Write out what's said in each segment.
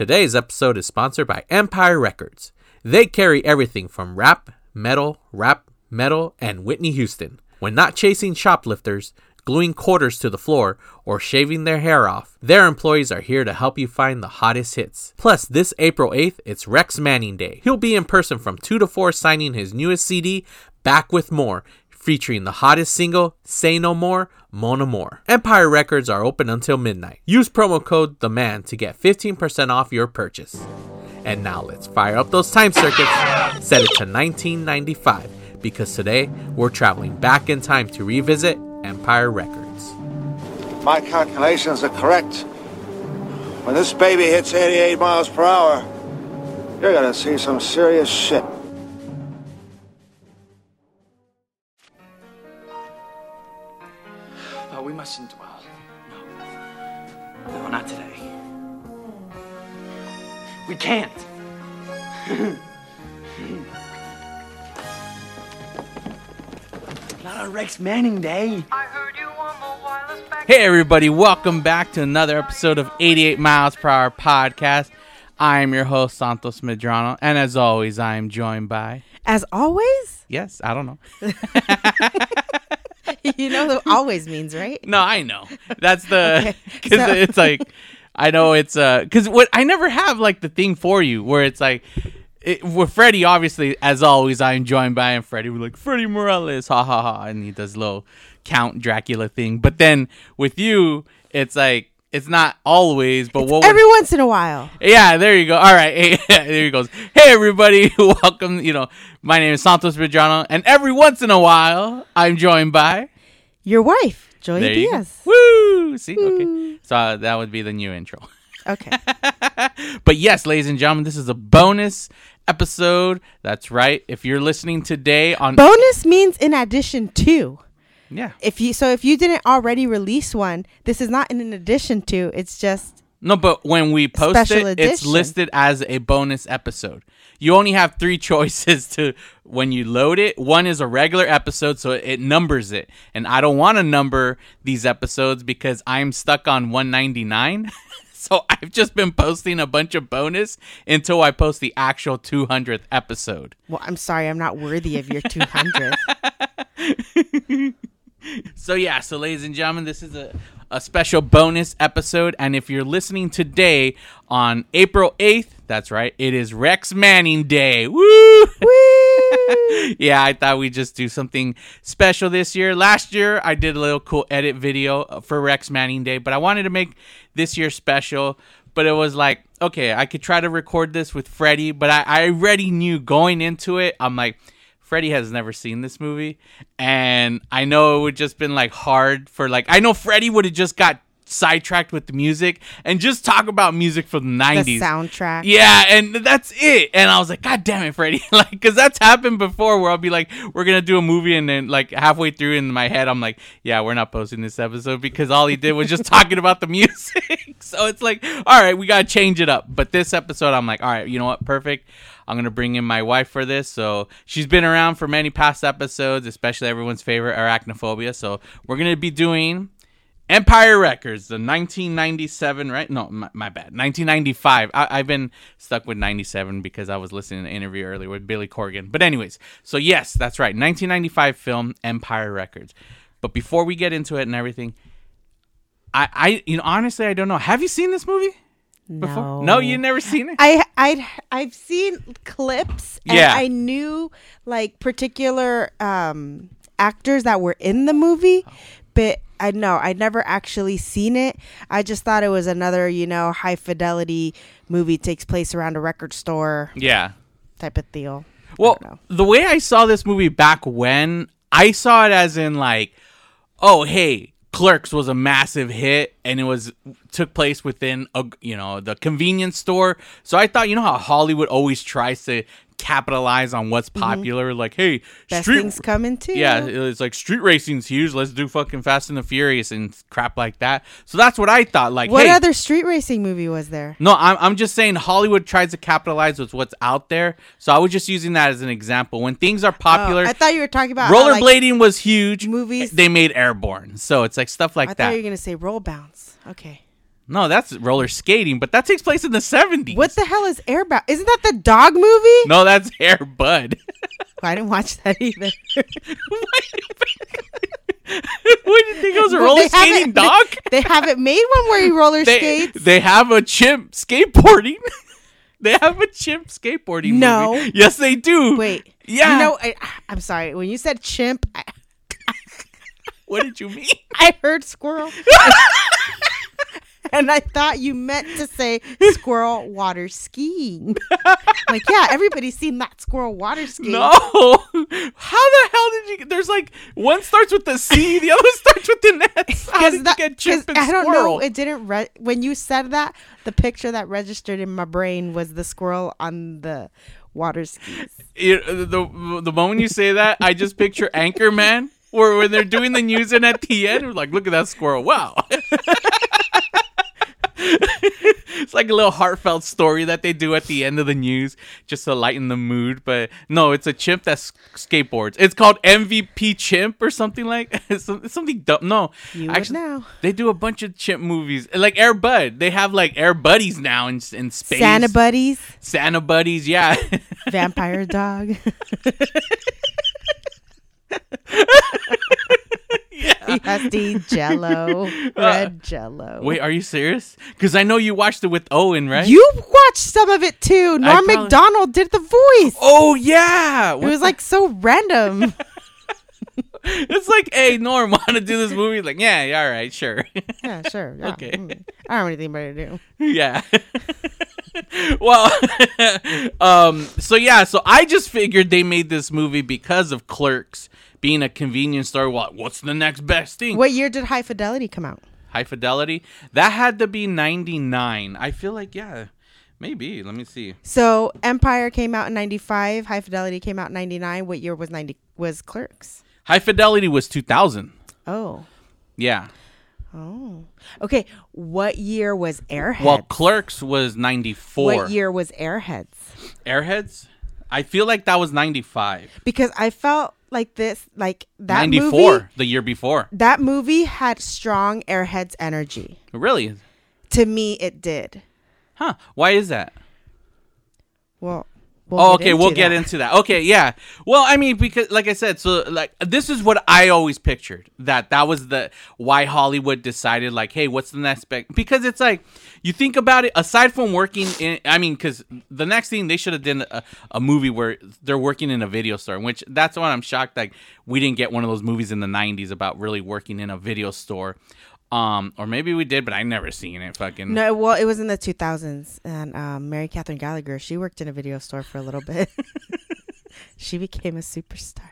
Today's episode is sponsored by Empire Records. They carry everything from rap, metal, rap, metal, and Whitney Houston. When not chasing shoplifters, gluing quarters to the floor, or shaving their hair off, their employees are here to help you find the hottest hits. Plus, this April 8th, it's Rex Manning Day. He'll be in person from 2 to 4 signing his newest CD, Back with More, featuring the hottest single, Say No More, Mona More. Empire Records are open until midnight. Use promo code THE MAN to get 15% off your purchase. And now let's fire up those time circuits, set it to 1995, because today we're traveling back in time to revisit Empire Records. My calculations are correct. When this baby hits 88 miles per hour, you're gonna see some serious shit. We mustn't dwell. No. No, not today. We can't. not on Rex Manning Day. Hey, everybody, welcome back to another episode of 88 Miles Per Hour podcast. I am your host, Santos Medrano, and as always, I am joined by. As always? Yes, I don't know. you know what always means, right? No, I know. That's the. Okay, Because so- it's like. I know it's. uh Because what I never have, like, the thing for you where it's like. It, with Freddie, obviously, as always, I'm joined by him. Freddie, we're like Freddie Morales, ha ha ha, and he does little Count Dracula thing. But then with you, it's like it's not always, but what would- Every once in a while. Yeah, there you go. All right, hey, there he goes. Hey, everybody, welcome. You know, my name is Santos Medrano, and every once in a while, I'm joined by. Your wife, Julia. Diaz. Woo! See, okay. So uh, that would be the new intro. Okay. But yes, ladies and gentlemen, this is a bonus episode. That's right. If you're listening today on, Bonus means in addition to. yeah, If you so if you didn't already release one, this is not in addition to. It's just no, but when we post it, it's listed as a bonus episode. You only have three choices to when you load it. One is a regular episode, so it numbers it, and I don't want to number these episodes because I'm stuck on 199. so I've just been posting a bunch of bonus until I post the actual 200th episode. well, I'm sorry, I'm not worthy of your 200. So yeah, so ladies and gentlemen, this is a, a special bonus episode, and if you're listening today on April 8th, that's right, it is Rex Manning Day. Woo! yeah, I thought we'd just do something special this year. Last year, I did a little cool edit video uh, for Rex Manning Day, but I wanted to make this year special. But it was like, okay, I could try to record this with Freddie, but I, I already knew going into it, I'm like, Freddie has never seen this movie, and I know it would just been like hard for like I know Freddie would have just got sidetracked with the music and just talk about music from the the nineties. soundtrack. Yeah, and that's it. And I was like, God damn it, Freddie! like, because that's happened before, where I'll be like, we're gonna do a movie, and then like halfway through in my head, I'm like, yeah, we're not posting this episode because all he did was just talking about the music. so it's like, all right, we gotta change it up. But this episode, I'm like, all right, you know what? Perfect. I'm gonna bring in my wife for this. So she's been around for many past episodes, especially everyone's favorite arachnophobia. So we're gonna be doing Empire Records, the 1997, right? No, my, my bad. 1995. I, I've been stuck with 97 because I was listening to an interview earlier with Billy Corgan. But, anyways, so yes, that's right. 1995 film, Empire Records. But before we get into it and everything, I, I, you know, honestly, I don't know. Have you seen this movie before? No. No, you never seen it? I I I've seen clips and Yeah. I knew like particular um actors that were in the movie, but I know I'd never actually seen it. I just thought it was another, you know, high fidelity movie takes place around a record store yeah. type of deal. Well, the way I saw this movie back when, I saw it as in like, oh hey, Clerks was a massive hit, and it was took place within a you know the convenience store. So I thought, you know how Hollywood always tries to capitalize on what's popular, like hey, Mm-hmm. Best street things coming too. yeah, it's like street racing's huge. Let's do fucking Fast and the Furious and crap like that. So that's what I thought. Like, What hey, other street racing movie was there? no, I'm, I'm just saying Hollywood tries to capitalize with what's out there. So I was just using that as an example. When things are popular, Oh, I thought you were talking about how, like, rollerblading was huge. movies- They made Airborne. So it's like stuff like that. I thought you were gonna say roll bounce. Okay. No, that's roller skating, but that takes place in the 70s. What the hell is Airbound? Isn't that the dog movie? No, that's Air Bud. I didn't watch that either. what do you think it was a roller they skating dog? They haven't made one where he roller They, skates. they have a chimp skateboarding. they have a chimp skateboarding. No. movie. Yes, they do. Wait. Yeah. You know, I, I'm sorry. When you said chimp, I, What did you mean? I heard squirrel. and I thought you meant to say squirrel water skiing. like, yeah, everybody's seen that squirrel water skiing. No. How the hell did you? There's like one starts with the C, the other starts with the S. How did that, you get chimp 'cause and I don't squirrel? know. It didn't. Re- when you said that, the picture that registered in my brain was the squirrel on the water skis. You- the the moment you say that, I just picture Anchorman, where when they're doing the news and at the end, we're like, look at that squirrel! Wow. it's like a little heartfelt story that they do at the end of the news just to lighten the mood. But no, it's a chimp that skateboards. It's called MVP Chimp or something like. It's, something dumb. No, You would know. They do a bunch of chimp movies, like Air Bud. They have like Air Buddies now in in space. Santa buddies, Santa buddies, yeah. vampire dog. Has Jello, red Jello. Wait, are you serious? Because I know you watched it with Owen, right? You watched some of it too. Norm probably- Macdonald did the voice. Oh yeah, it was like so random. it's like, hey, Norm, want to do this movie? Like, yeah, yeah, all right, sure, yeah, sure. Yeah. Okay. Mm. I don't have anything better to do. yeah. well, um, so yeah, so I just figured they made this movie because of Clerks being a convenience store. What? What's the next best thing? What year did High Fidelity come out? High Fidelity. That had to be ninety nine. I feel like yeah, maybe. Let me see. So Empire came out in '95. High Fidelity came out in '99. What year was '90? Was Clerks? High Fidelity was two thousand. Oh, Yeah. oh. Okay. What year was Airheads? Well, Clerks was ninety four. what year was Airheads? Airheads. I feel like that was ninety five. Because I felt like this, like that Ninety movie. four, the year before. That movie had strong Airheads energy. Really? To me, it did. Huh? Why is that? Well. We'll oh, okay, we'll into get into that. Okay, yeah. Well, I mean, because like I said, so like this is what I always pictured that that was the why Hollywood decided like, hey, what's the next big? Because it's like you think about it. Aside from working in, I mean, because the next thing they should have done a, a movie where they're working in a video store, which that's why I'm shocked. Like we didn't get one of those movies in the '90s about really working in a video store. Um, or maybe we did, but I never seen it. Fucking No, well, it was in the 2000s, and um, Mary Catherine Gallagher, she worked in a video store for a little bit. she became a superstar.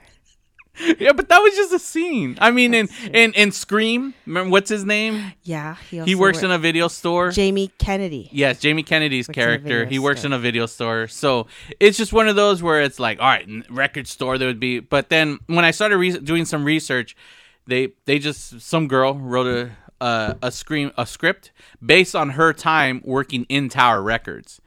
yeah, but that was just a scene. I mean, in in in Scream, remember what's his name? Yeah, he, He works in a video store. Jamie Kennedy. Yes, Jamie Kennedy's Works character. He works store. in a video store. So it's just one of those where it's like, all right, record store there would be. But then when I started re- doing some research, they they just some girl wrote a a, a scream a script based on her time working in Tower Records,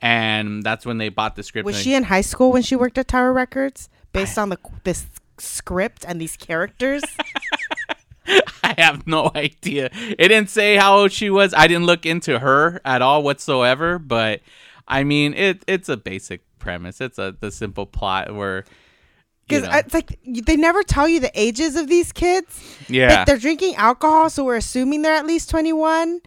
and that's when they bought the script. Was she they- in high school when she worked at Tower Records, based on the this script and these characters? I have no idea. It didn't say how old she was. I didn't look into her at all whatsoever. But I mean, it it's a basic premise. It's a the simple plot where. You Because know, it's like they never tell you the ages of these kids. yeah, Like they're drinking alcohol, so we're assuming they're at least twenty one.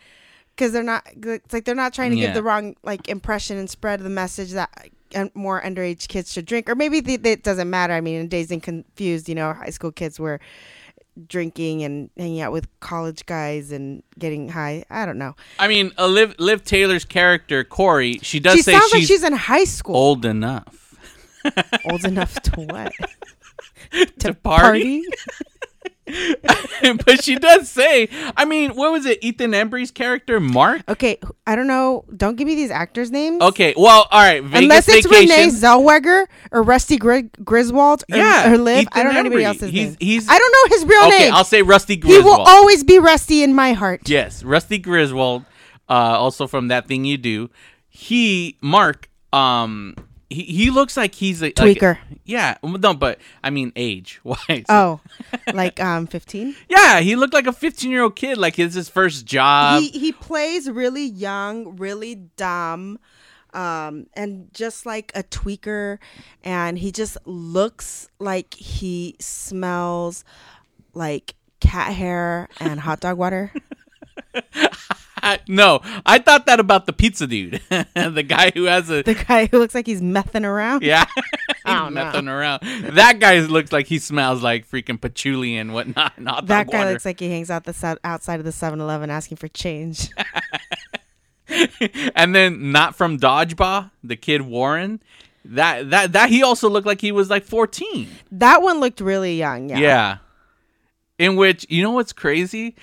Because they're not. It's like they're not trying to Yeah. give the wrong like impression and spread the message that uh, more underage kids should drink, or maybe the, the- it doesn't matter. I mean, in Dazed and Confused, you know, high school kids were drinking and hanging out with college guys and getting high. I don't know. I mean, Liv Liv Tyler's character Corey, she does she say sounds she's, like she's in high school. old enough Old enough to what? to party. but she does say, I mean, what was it? Ethan Embry's character, Mark. Okay, I don't know. Don't give me these actors' names. Okay, well, all right. Vegas Unless it's Vacation. Renee Zellweger or Rusty Gri- Griswold or, Yeah, or Liv. I Ethan don't know anybody Embry. else's He's- name. he's- I don't know his real Okay, name. I'll say Rusty Griswold. he will always be Rusty in my heart. Yes, Rusty Griswold, uh, also from that thing you do. He Mark, um, he, he looks like he's a like- Tweaker. yeah, no, but I mean age wise. Oh, like um, fifteen. yeah, he looked like a 15 year old kid. Like it's his first job. he he plays really young, really dumb, um, and just like a tweaker, and he just looks like he smells like cat hair and hot dog water. No, I thought that about the pizza dude, the guy who has a The guy who looks like he's messing around. yeah, he's Oh, messing around. That guy looks like he smells like freaking patchouli and whatnot. and That guy water. looks like he hangs out the sou- outside of the 7-Eleven asking for change. and then not from Dodgeball, the kid Warren. That that that he also looked like he was like 14. that one looked really young. Yeah. Yeah. In which, you know what's crazy?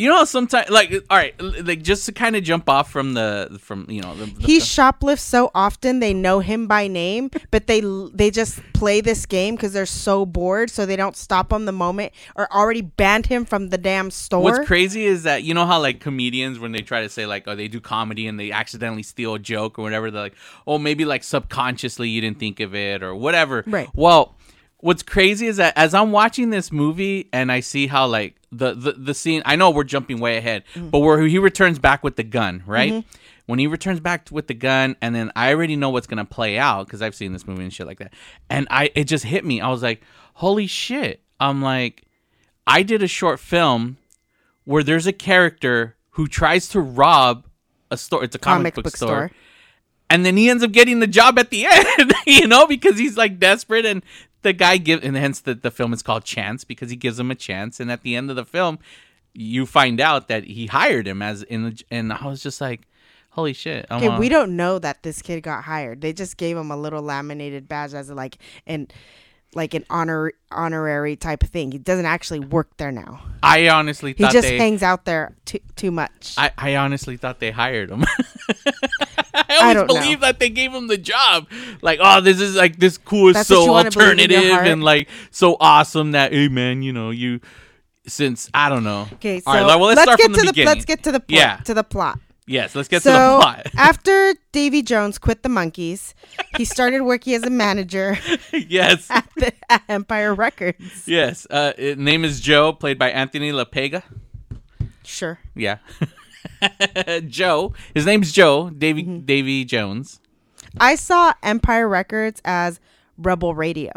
You know how sometimes like all right, like just to kind of jump off from the from, you know, the, the He shoplifts so often they know him by name, but they they just play this game because they're so bored, so they don't stop him the moment or already banned him from the damn store. What's crazy is that you know how like comedians when they try to say like oh they do comedy and they accidentally steal a joke or whatever they're like oh maybe like subconsciously you didn't think of it or whatever. Right. Well, what's crazy is that as I'm watching this movie and I see how like the the, the scene I know we're jumping way ahead, but where he returns back with the gun, right? Mm-hmm. When he returns back with the gun, and then I already know what's gonna play out because I've seen this movie and shit like that, and I it just hit me. I was like, "Holy shit!" I'm like, I did a short film where there's a character who tries to rob a store. It's a comic, book, store. And then he ends up getting the job at the end, you know, because he's like desperate and the guy give and hence the, the film is called Chance because he gives him a chance and at the end of the film you find out that he hired him as in the and I was just like holy shit. I'm Okay, we don't know that this kid got hired. They just gave him a little laminated badge as a, like an like an honor honorary type of thing. He doesn't actually work there now. I honestly He just they hangs out there too too much. I, I honestly thought they hired him. I always don't know. believe that they gave him the job. Like, oh, this is like this cool, That's so you wanna believe in your alternative and like so awesome that hey man, you know, you since I don't know. okay, so All right, well, let's, let's start get the to the let's get to the plot, Yeah. to the plot. Yes, let's get so to the plot. after Davy Jones quit the Monkees, he started working as a manager yes. at, the, at Empire Records. Yes. Uh name is Joe, played by Anthony LaPaglia. Sure. Yeah. Joe. His name's Joe, Davy Mm-hmm. Davy Jones. I saw Empire Records as Rebel Radio,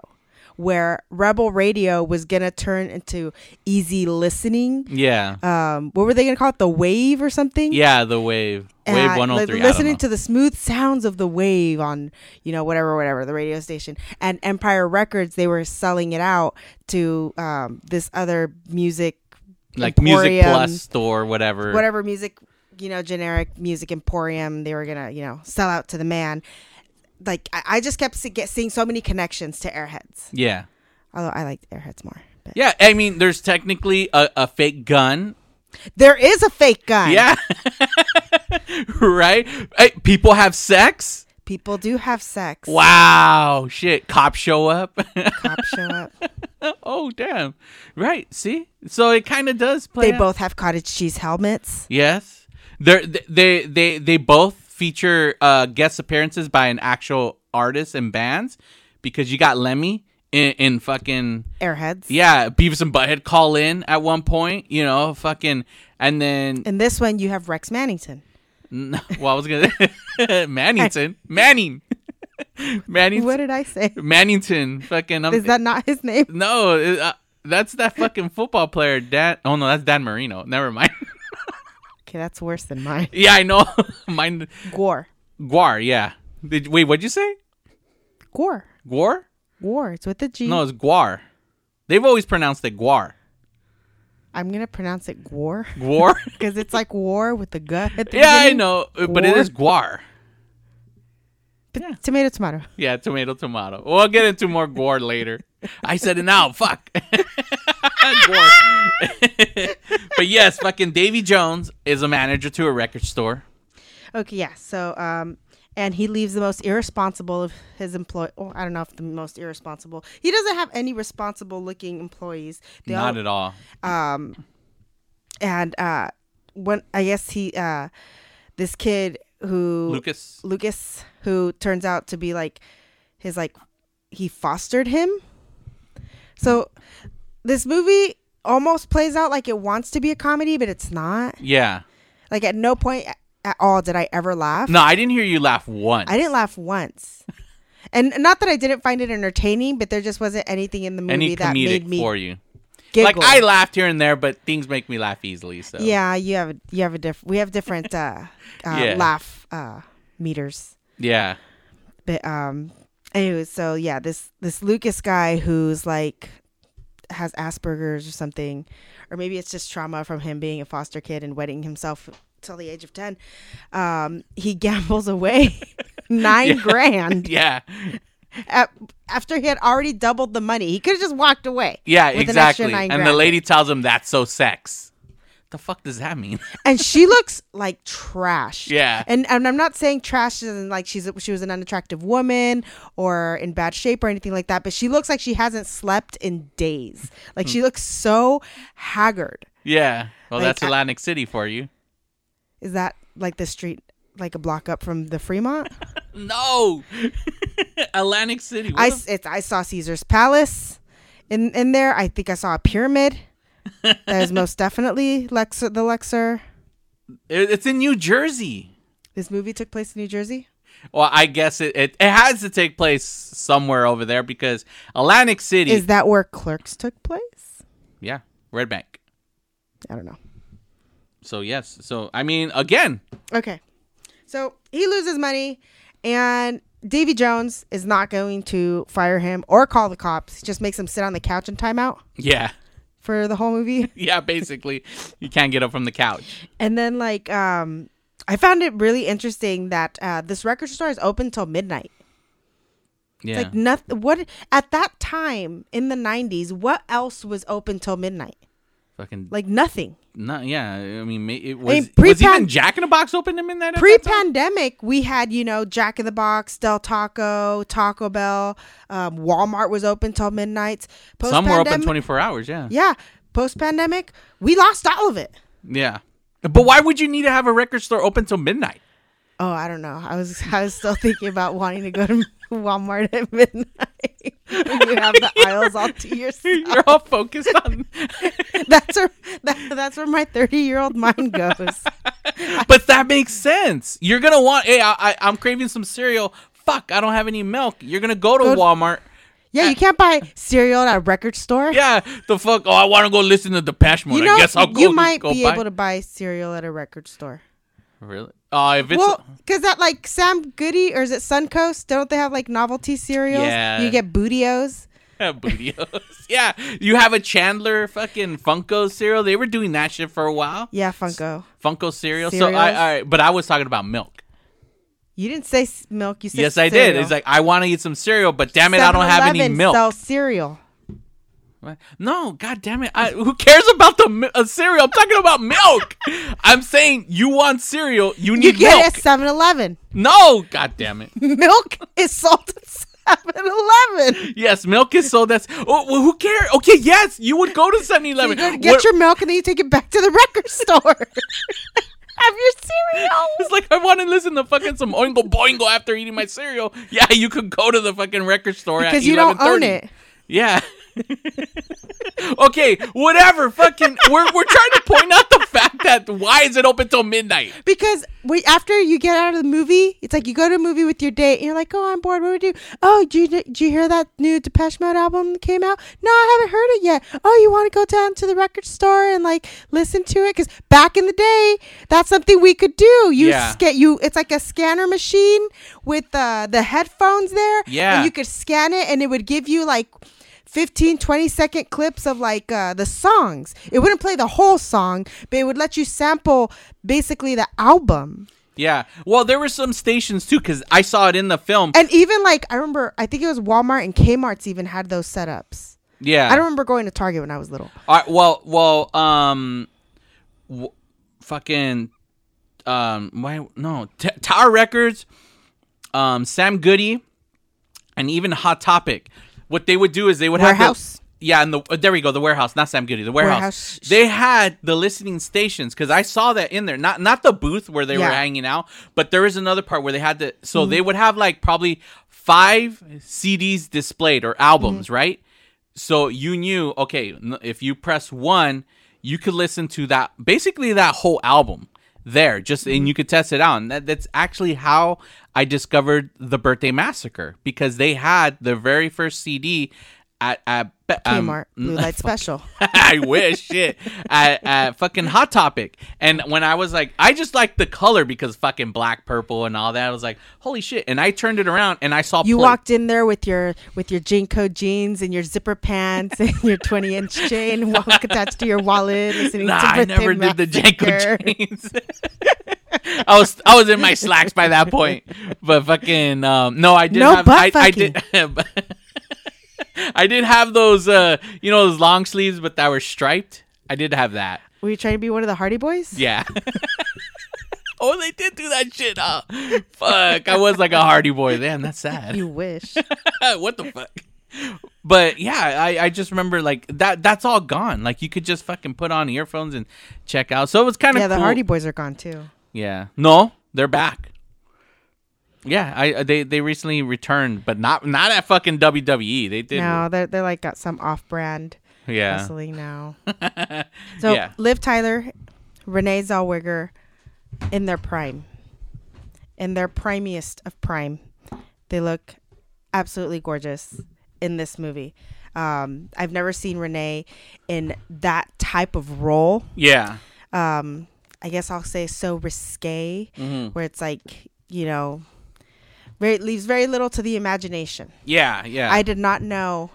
where Rebel Radio was gonna turn into easy listening. Yeah. Um, what were they gonna call it? The Wave or something? yeah, the wave. And Wave 103. li- I don't listening to the smooth sounds of the wave on, you know, whatever, whatever, the radio station. And Empire Records, they were selling it out to um, this other music, like Music Plus store, whatever. whatever music, you know, generic music emporium. They were gonna, you know, sell out to the man. Like I, I just kept see, get, seeing so many connections to Airheads. Yeah. Although I liked Airheads more. But. Yeah, I mean, there's technically a, a fake gun. There is a fake gun. Yeah. right? Hey, people have sex? People do have sex. Wow. Shit. Cops show up. Cops show up. oh, damn. Right. See? So it kind of does play. They out. both have cottage cheese helmets. Yes. They're, they they they both feature uh, guest appearances by an actual artist and bands because you got Lemmy in, in fucking Airheads. yeah Beavis and Butthead call in at one point you know fucking and then In this one, you have Rex Mannington. No, well, I was gonna Mannington, Manning, Mannington, What did I say? Mannington. Fucking, I'm, Is that not his name? no? it- Uh, that's that fucking football player, Dan. Oh no, that's Dan Marino. Never mind. Okay, that's worse than mine. yeah, I know. Mine, Gore. GWAR. Yeah. Did, wait, what'd you say? Gore. GWAR? Gore. It's with the G. No, it's GWAR. They've always pronounced it GWAR. I'm gonna pronounce it Gore GWAR. because it's like war with the gut. At the yeah, I beginning. know, but it GWAR. GWAR. Yeah. Tomato, tomato. Yeah, tomato, tomato. We'll get into more gore later. I said it now. Fuck. but yes, fucking Davy Jones is a manager to a record store. Okay, yeah. So, um, and he leaves the most irresponsible of his employee. Oh, I don't know if the most irresponsible. He doesn't have any responsible-looking employees. They Not all- at all. um and uh when i guess he uh this kid who Lucas. lucas who turns out to be like his like he fostered him. So this movie almost plays out like it wants to be a comedy, but it's not. Yeah. Like at no point at all did I ever laugh. No, I didn't hear you laugh once. I didn't laugh once. And not that I didn't find it entertaining, but there just wasn't anything in the movie Any that made me for you. Giggle. Like I laughed here and there, but things make me laugh easily. So yeah, you have you have a different. We have different uh, uh, Yeah. laugh uh, meters. yeah, But um, anyway, so yeah, this this Lucas guy who's like has Asperger's or something, or maybe it's just trauma from him being a foster kid and wedding himself till the age of ten. Um, he gambles away nine grand yeah, at, after he had already doubled the money. He could have just walked away. yeah, with an exactly. And the lady tells him that's so sex. The fuck does that mean? and she looks like trash. Yeah. And and I'm not saying trash as in like she's she was an unattractive woman or in bad shape or anything like that, but she looks like she hasn't slept in days. Like Hmm. she looks so haggard. yeah. Well, Like, that's Atlantic City for you. Is that like the street like a block up from the Fremont? No, Atlantic City. What I the I saw Caesar's Palace in in there. I think I saw a pyramid. that is most definitely Luxor the Luxor. It- It's in New Jersey. This movie took place in New Jersey. Well, I guess it, it, it has to take place somewhere over there because Atlantic City. Is that where Clerks took place? yeah, Red Bank. I don't know. So yes. So I mean, again, Okay. So he loses money, and Davy Jones is not going to fire him or call the cops. He just makes him sit on the couch and time out yeah, for the whole movie. yeah. Basically, you can't get up from the couch. And then, like, um, I found it really interesting that uh, this record store is open till midnight. Yeah. Like, nothing. What at that time in the '90s? What else was open till midnight? Fucking Like nothing. not. Yeah. I mean, it was. mean, was pre-pan- even Jack in the Box open in midnight? that? Pre-pandemic, we had you know Jack in the Box, Del Taco, Taco Bell, um, Walmart was open till midnight. Some were open twenty four hours. Yeah. Yeah, post-pandemic, we lost all of it. Yeah. But why would you need to have a record store open till midnight? Oh, I don't know. I was I was still thinking about wanting to go to Walmart at midnight. you have the aisles all to yourself. You're all focused on. That's where that, that's where my thirty-year-old mind goes. but that makes sense. You're gonna want. Hey, I, I, I'm craving some cereal. Fuck, I don't have any milk. You're gonna go to Go to- Walmart. Yeah, you eh. can't buy cereal at a record store. Yeah, the fuck. Oh, I want to go listen to Depeche Mode. You know, I guess I'll go. you might go be buy. able to buy cereal at a record store. Really? Oh, if it's Well, because that like Sam Goody or is it Suncoast? Don't they have like novelty cereals? Yeah. You get Bootios. Bootios. yeah, you have a Chandler fucking Funko cereal. They were doing that shit for a while. Yeah, Funko. Funko cereal. So I, I, but I was talking about milk. You didn't say milk. You said Yes, I did. It's like I want to eat some cereal, but damn it, I don't have any milk. Sells cereal. What? No, god damn it. I, who cares about the uh, cereal? I'm talking about milk. I'm saying you want cereal, you need You get milk. it at 7-Eleven. no, god damn it. milk is sold at 7-Eleven. Yes, milk is sold. That's oh, well, who cares? Okay, yes, you would go to 7-Eleven. You to get What- your milk and then you take it back to the record store. Have your cereal. It's like I want to listen to fucking some Oingo Boingo after eating my cereal. Yeah, you could go to the fucking record store Because at you don't own it. Yeah. okay, whatever. Fucking, we're we're trying to point out the fact that why is it open till midnight? Because we, after you get out of the movie, it's like you go to a movie with your date and you're like, oh, I'm bored. What do we do? Oh, did you, did you hear that new Depeche Mode album came out? No, I haven't heard it yet. Oh, you want to go down to the record store and like listen to it? Because back in the day, that's something we could do. You Yeah. get you. It's like a scanner machine with uh, the headphones there. Yeah. and you could scan it and it would give you like 15 20 second clips of like uh, the songs it wouldn't play the whole song but it would let you sample basically the album Yeah. Well, there were some stations too because I saw it in the film. and even like i remember i think it was walmart and kmart's even had those setups yeah. i don't remember going to target when i was little All right, well, well, um, w- fucking, um, why? No, T- Tower Records, um, Sam Goody, and even Hot Topic. What they would do is they would have Warehouse. the, yeah, and the uh, there we go, the warehouse, not Sam Goody, the warehouse. Warehouse. They had the listening stations because I saw that in there. Not not the booth where they were Yeah. Mm-hmm. hanging out, but there is another part where they had the. So they would have like probably five CDs displayed or albums, Mm-hmm. right? So you knew, okay, if you press one, you could listen to that basically that whole album there, just Mm-hmm. and you could test it out. And that, that's actually how I discovered the Birthday Massacre because they had the very first CD at at um, Kmart Blue Light Special. I wish shit at, at fucking Hot Topic. And when I was like, I just like the color because fucking black, purple, and all that. I was like, holy shit! And I turned it around and I saw You play- walked in there with your with your JNCO jeans and your zipper pants and your 20 inch chain walk attached to your wallet, listening Nah, to I never did the JNCO jeans. I was I was in my slacks by that point, but fucking um, no, I did No have butt I, I did I did have those uh you know those long sleeves but that were striped. I did have that. Were you trying to be one of the Hardy Boys? Yeah. oh, they did do that shit. Huh? Fuck, I was like a Hardy Boy. Damn, that's sad. You wish. what the fuck? But yeah, I, I just remember like that. That's all gone. Like you could just fucking put on earphones and check out. So it was kind of yeah, the cool. Hardy Boys are gone too. Yeah. No, they're back. Yeah, I they they recently returned, but not not at fucking WWE. They did. No, they're they're like got some off brand Yeah. wrestling now. so Yeah. Liv Tyler, Renee Zellweger, in their prime, in their primiest of prime, they look absolutely gorgeous in this movie. Um, I've never seen Renee in that type of role. Yeah. Um, I guess I'll say so risque, Mm-hmm. where it's like you know, very leaves very little to the imagination. Yeah. Yeah. I did not know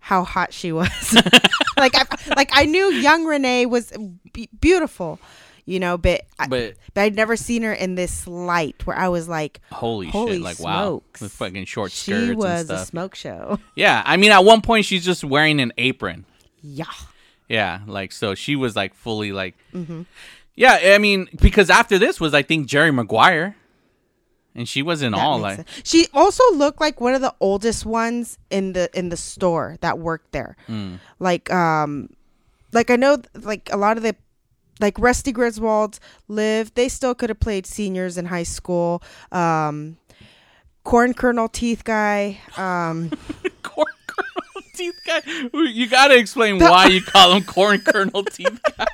how hot she was. like I like I knew young Renee was be- beautiful, you know, but I, but but I'd never seen her in this light where I was like, holy, Holy shit! Like wow, smokes. with fucking short skirts she was a smoke show. Yeah, I mean, at one point she's just wearing an apron. yeah. Yeah, like so she was like fully like. Mm-hmm. Yeah, I mean, because after this was I think Jerry Maguire, and she was in that all like. She also looked like one of the oldest ones in the in the store that worked there. Mm. Like um like I know like a lot of the like Rusty Griswold Liv they still could have played seniors in high school. Um Corn Kernel Teeth guy. Um corn kernel teeth guy. You gotta explain why you call him corn kernel teeth guy.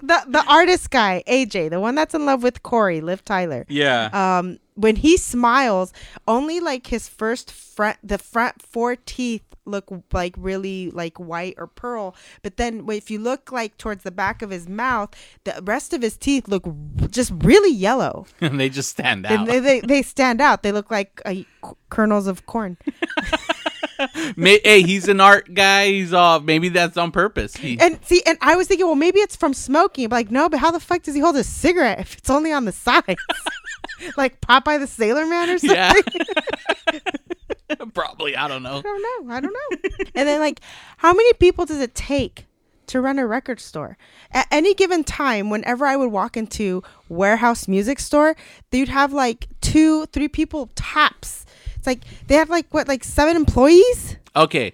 The the artist guy, AJ, the one that's in love with Corey, Liv Tyler. Yeah. um when he smiles only like his first front the front four teeth look like really like white or pearl but then if you look like towards the back of his mouth the rest of his teeth look just really yellow and they just stand out. they, they, they stand out they look like uh, kernels of corn hey, he's an art guy. He's uh maybe that's on purpose. He, and see and i was thinking well maybe it's from smoking but like no but how the fuck does he hold a cigarette if it's only on the sides like popeye the sailor man or something yeah. Probably, I don't know. I don't know. I don't know. and then like how many people does it take to run a record store? At any given time, whenever I would walk into warehouse music store, they'd have like two, three people tops. Like they have like what, like seven employees? Okay.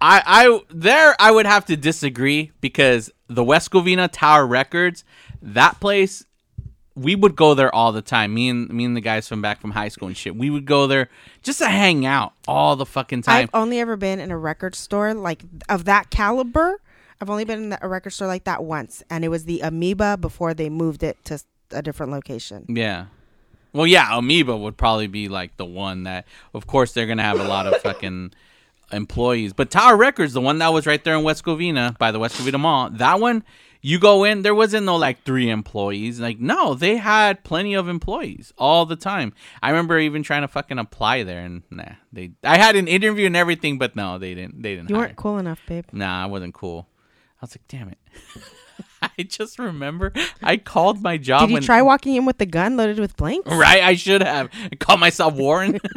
I, I there I would have to disagree because the West Covina Tower Records, that place, we would go there all the time. Me and me and the guys from back from high school and shit. We would go there just to hang out all the fucking time. I've only ever been in a record store like of that caliber. I've only been in a record store like that once, and it was the Amoeba before they moved it to a different location. Yeah. Well, yeah, Amoeba would probably be like the one that, of course, they're gonna have a lot of fucking employees. But Tower Records, the one that was right there in West Covina by the West Covina Mall, that one, you go in, there wasn't no like three employees. Like, no, they had plenty of employees all the time. I remember even trying to fucking apply there, and nah, they. I had an interview and everything, but no, they didn't. They didn't. You hire. weren't cool enough, babe. Nah, I wasn't cool. I was like, damn it. I just remember I called my job. Did you when, try walking in with the gun loaded with blanks? Right, I should have call myself Warren.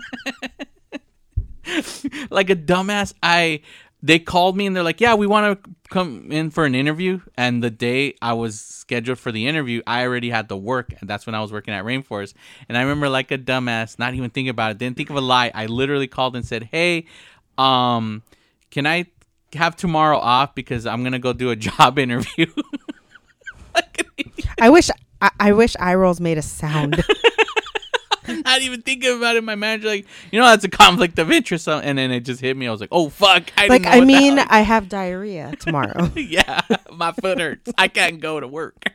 like a dumbass. I they called me and they're like, "Yeah, we want to come in for an interview." And the day I was scheduled for the interview, I already had to work, and that's when I was working at Rainforest. And I remember, like a dumbass, not even thinking about it, didn't think of a lie. I literally called and said, "Hey, um, can I have tomorrow off because I'm gonna go do a job interview. I wish I, I wish eye rolls made a sound. Not even thinking about it. My manager like, you know, that's a conflict of interest, and then it just hit me. I was like, oh fuck! I like I mean, I have diarrhea tomorrow. yeah, my foot hurts. I can't go to work.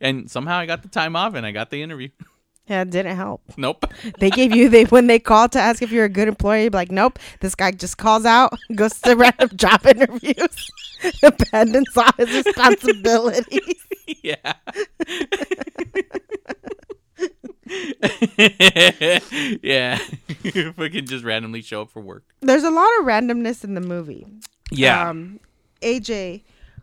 And somehow I got the time off and I got the interview. yeah, it didn't help. Nope. They gave you they when they called to ask if you're a good employee, you'd be like, nope. This guy just calls out, goes to random job interviews, abandons all his responsibilities. yeah. yeah. Fucking just randomly show up for work. There's a lot of randomness in the movie. Yeah. Um, AJ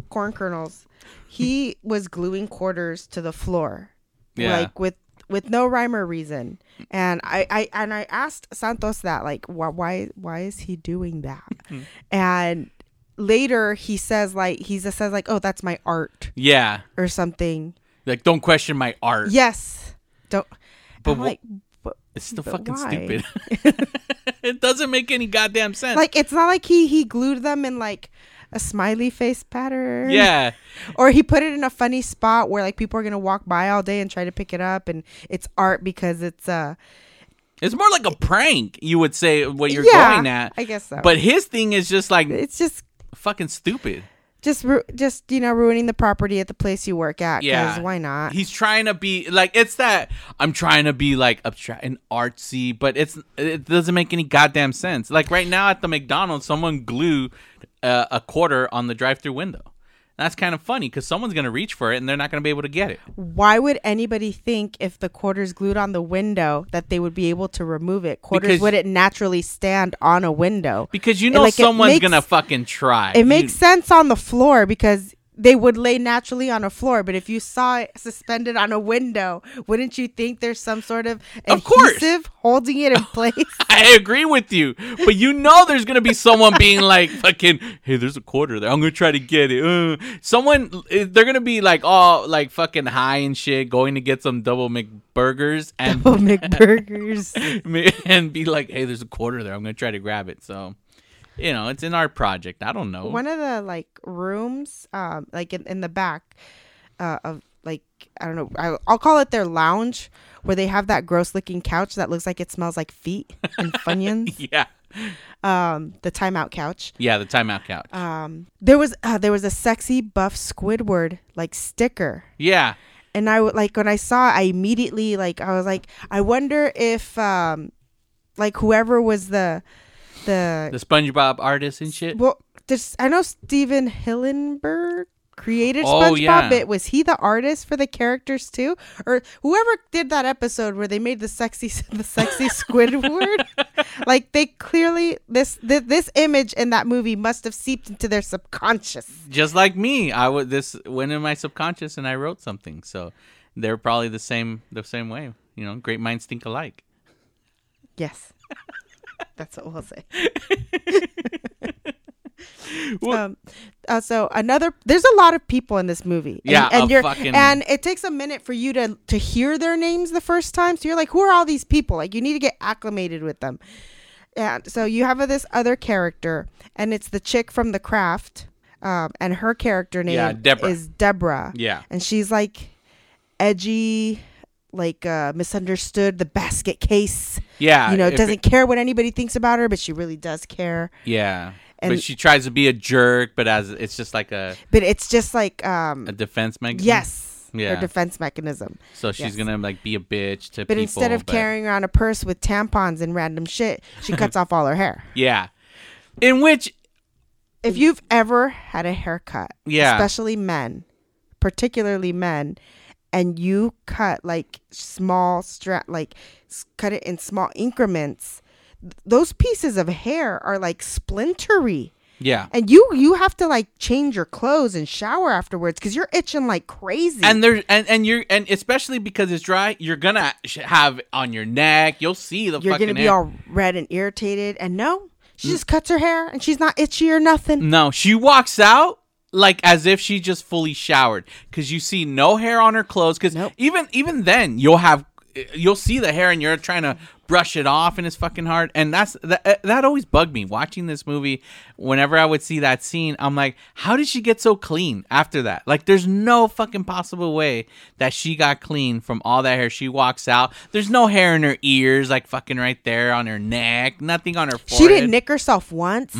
Corn Kernels, he was gluing quarters to the floor, Yeah. like with with no rhyme or reason. And I, I and I asked Santos that, like, why why why is he doing that? Hmm. And later he says like he just says like, oh, that's my art yeah. or something. Like, don't question my art. Yes, don't. But wha- like, but, It's still but fucking why? stupid. it doesn't make any goddamn sense. like it's not like he he glued them in like a smiley face pattern. yeah. or he put it in a funny spot where like people are gonna walk by all day and try to pick it up and it's art because it's uh It's more like a prank, you would say, what you're yeah, going at. i guess so But his thing is just like it's just fucking stupid. just ru- just you know ruining the property at the place you work at. Yeah. why not He's trying to be like it's that I'm trying to be like abstract and artsy, but it's it doesn't make any goddamn sense. Like right now at the McDonald's, someone glued uh, a quarter on the drive-through window. That's kind of funny because someone's gonna reach for it and they're not gonna be able to get it. why would anybody think if the quarters glued on the window that they would be able to remove it quarters Because- wouldn't naturally stand on a window Because you know like, someone's gonna fucking try. it makes You- sense on the floor because they would lay naturally on a floor but if you saw it suspended on a window wouldn't you think there's some sort of Of course. adhesive holding it in place I agree with you, but you know there's gonna be someone being like, "Fucking, hey, there's a quarter there. I'm gonna try to get it." Uh. Someone, they're gonna be like, all like fucking high and shit, going to get some double McBurgers and Double McBurgers. and be like, "Hey, there's a quarter there. I'm gonna try to grab it." So, you know, it's in our project. I don't know. One of the like rooms, um, like in, in the back, uh, of like I don't know, I, I'll call it their lounge, where they have that gross looking couch that looks like it smells like feet and funyuns. yeah, um, the timeout couch. yeah, the timeout couch. Um, there was uh, there was a sexy buff Squidward like sticker. yeah, and I like when I saw, it, I immediately like I was like, I wonder if um, like whoever was the the the SpongeBob artist and shit. well, this I know Stephen Hillenburg created SpongeBob. Oh, SpongeBob, yeah. but was he the artist for the characters too, or whoever did that episode where they made the sexy the sexy Squidward? like they clearly this, this this image in that movie must have seeped into their subconscious. Just like me, I would this went in my subconscious and I wrote something. So they're probably the same the same way. You know, great minds think alike. Yes. That's what we'll say. Well- um, uh, so another, there's a lot of people in this movie. And, Yeah, and you're, fucking- and it takes a minute for you to to hear their names the first time. So you're like, who are all these people? Like you need to get acclimated with them. And so you have this other character, and it's the chick from The Craft, um, and her character name Yeah, Deborah. is Deborah. Yeah. and she's like edgy, like uh, misunderstood, the basket case. Yeah, you know, doesn't care what anybody thinks about her, but she really does care. Yeah, And- but she tries to be a jerk, but as it's just like a But it's just like um a defense mechanism. yes, Yeah. her defense mechanism. So she's yes. gonna like be a bitch to But people. instead of but- carrying around a purse with tampons and random shit, she cuts off all her hair. yeah, in which If you've ever had a haircut, Yeah. especially men, particularly men, and you cut like small strap, like cut it in small increments, th- those pieces of hair are like splintery. yeah, And you you have to like change your clothes and shower afterwards because you're itching like crazy. and there and and you're and especially because it's dry, you're gonna have on your neck. You'll see the you're fucking gonna be hair. all red and irritated. And no, she just cuts her hair and she's not itchy or nothing. No, she walks out like as if she just fully showered because you see no hair on her clothes. Because Nope. even even then, you'll have you'll see the hair and you're trying to brush it off and it's fucking hard. And that's that uh, that always bugged me watching this movie. Whenever I would see that scene, I'm like, how did she get so clean after that? Like, there's no fucking possible way that she got clean from all that hair. She walks out. There's no hair in her ears, like fucking right there on her neck. Nothing on her forehead. She didn't nick herself once.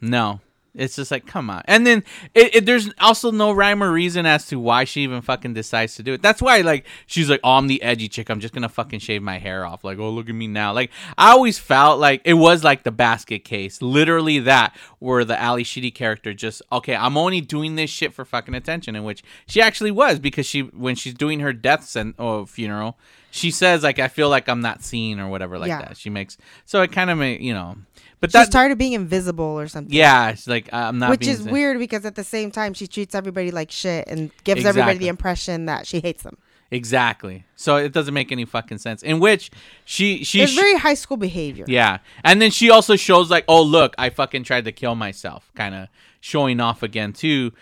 No. It's just like, come on. And then it, it, there's also no rhyme or reason as to why she even fucking decides to do it. That's why, like, she's like, oh, I'm the edgy chick. I'm just going to fucking shave my hair off. Like, oh, look at me now. Like, I always felt like it was like the basket case. Literally that, where the Ally Sheedy character just, okay, I'm only doing this shit for fucking attention, in which she actually was because she, when she's doing her death sen- or funeral, she says, like, I feel like I'm not seen or whatever like Yeah. that. She makes, so it kind of, you know, but She's that's, tired of being invisible or something. yeah, it's like, uh, I'm not Which is weird because at the same time she treats everybody like shit and gives everybody the impression that she hates them. Exactly. So it doesn't make any fucking sense. In which she she It's very high school behavior. yeah, and then she also shows like, oh look, I fucking tried to kill myself, kind of showing off again too.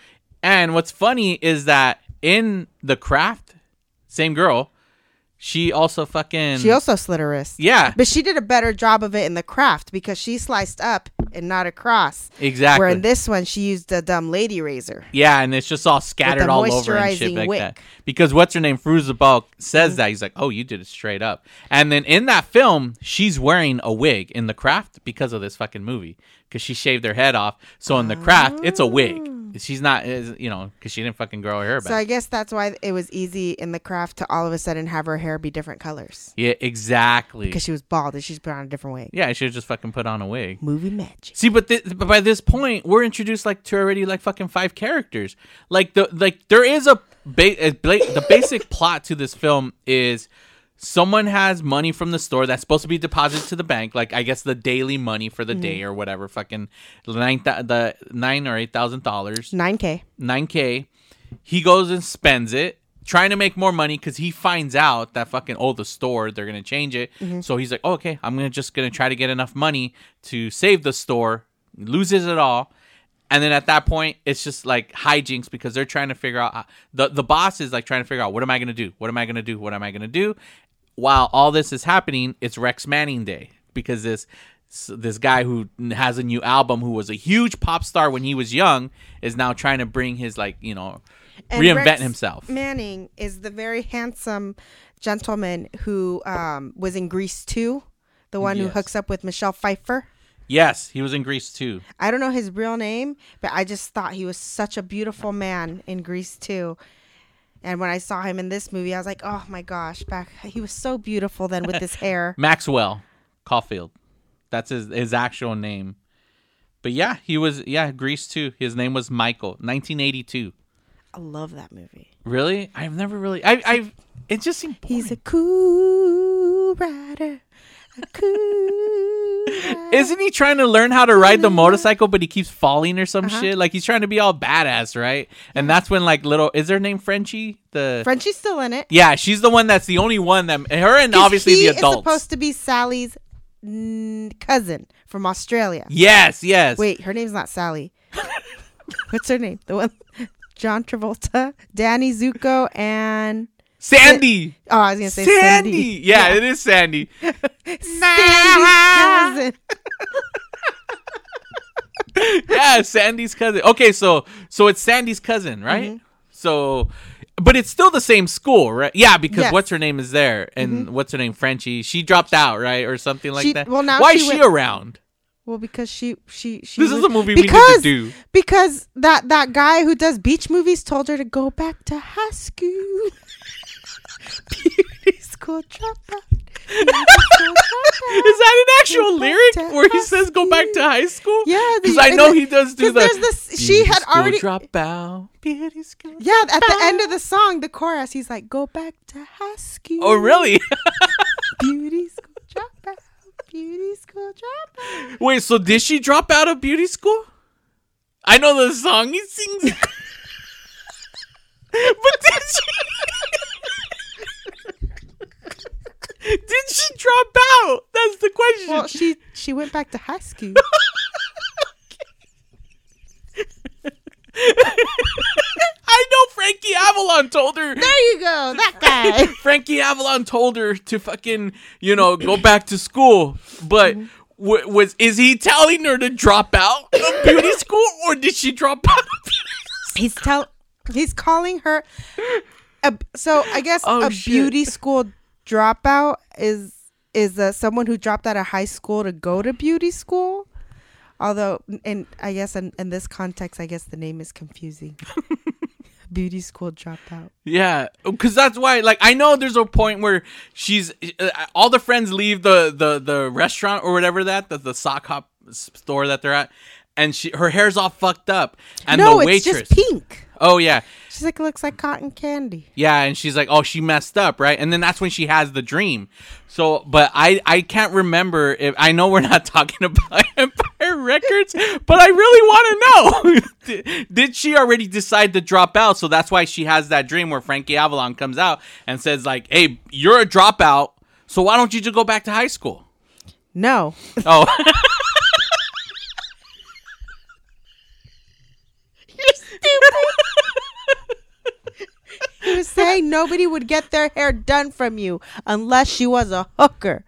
And what's funny is that in the craft, same girl, she also fucking She also slit her wrist. yeah But she did a better job of it in the craft because she sliced up and not across. exactly Where in this one she used a dumb lady razor. Yeah, and it's just all scattered all over and shit like wick. that. Because what's her name, Fairuza Balk, says that mm-hmm. he's like, "Oh, you did it straight up." And then in that film, she's wearing a wig in the craft because of this fucking movie because she shaved her head off. So in the craft, it's a wig. Oh. She's not, is- you know, because she didn't fucking grow her hair back. So I guess that's why it was easy in the craft to all of a sudden have her hair be different colors. yeah, exactly. Because she was bald and she's put on a different wig. Yeah, have just fucking put on a wig. Movie magic. See, but, but by this point, we're introduced like to already like fucking five characters. Like the like there is a, ba- a bla- the basic plot to this film is someone has money from the store that's supposed to be deposited to the bank. Like I guess the daily money for the day mm-hmm. or whatever. Fucking nine th- the nine or eight thousand dollars. 9K. 9k he goes and spends it trying to make more money because he finds out that fucking oh the store they're gonna change it mm-hmm. so he's like oh, okay i'm gonna just gonna try to get enough money to save the store loses it all and then at that point it's just like hijinks because they're trying to figure out uh, the the boss is like trying to figure out what am i gonna do what am i gonna do what am i gonna do while all this is happening it's rex manning day because this this guy who has a new album who was a huge pop star when he was young is now trying to bring his like you know And reinvent Rex himself Manning is the very handsome gentleman who um, was in Grease 2, the one who hooks up with Michelle Pfeiffer. yes he was in Grease 2 I don't know his real name, but I just thought he was such a beautiful man in Grease 2. And when I saw him in this movie, I was like, "Oh my gosh, back he was so beautiful then with his hair." maxwell caulfield that's his his actual name but yeah he was yeah Grease 2 his name was michael 1982 I love that movie. really i've never really i i it just seemed boring. He's a cool rider. A cool rider. Isn't he trying to learn how to ride the motorcycle, but he keeps falling or some Uh-huh. shit? Like he's trying to be all badass, right? And that's when like little is her name Frenchie? The Frenchie's still in it. yeah, she's the one that's the only one that her and obviously he the adults. is supposed to be Sally's mm, cousin from Australia. yes, yes. Wait, her name's not Sally. What's her name? The one, John Travolta, Danny Zuko, and Sandy. oh, I was gonna say Sandy. Sandy. Yeah, it is Sandy. Sandy's cousin. yeah, Sandy's cousin. Okay, so so it's Sandy's cousin, right? Mm-hmm. So, but it's still the same school, right? Yeah, because Yes. Mm-hmm. what's her name is there, and what's her name, Frenchie. She dropped out, right, or something like She- that. well, now why she is she went- around? Well, because she she she. This is a movie we need to because, do. Because that that guy who does beach movies told her to go back to high school. Beauty school dropout. Beauty school dropout. Is that an actual lyric where he says "Go back to high school"? Yeah, because I know the- he does do the. there's this- she beauty had school already- drop out. Beauty school. Yeah, at the end of the song, the chorus, he's like, "Go back to high school." Oh really? Beauty school dropout. Beauty school dropout. Wait, so did she drop out of beauty school? I know the song he sings. but did she? Did she drop out? That's the question. Well, she she went back to high school. I know Frankie Avalon told her. There you go, that guy. Frankie Avalon told her to fucking, you know, go back to school. But mm-hmm. w- was is he telling her to drop out of beauty school, or did she drop out? Of beauty he's tell he's calling her. A, so I guess Oh, a shit. beauty school dropout is is uh, someone who dropped out of high school to go to beauty school. Although, and I guess in, in this context, I guess the name is confusing. beauty school dropout. Yeah, because that's why. Like, I know there's a point where she's uh, all the friends leave the the the restaurant or whatever that the the sock hop store that they're at, and she her hair's all fucked up, and no, the it's waitress. just pink. Oh yeah, She's like, it looks like cotton candy. yeah, and she's like, oh, she messed up, right? And then that's when she has the dream. So, but I I can't remember if I know we're not talking about Empire Records, but I really want to know. did, did she already decide to drop out? So that's why she has that dream where Frankie Avalon comes out and says like, hey, you're a dropout, so why don't you just go back to high school? No, Oh, he was saying nobody would get their hair done from you unless she was a hooker.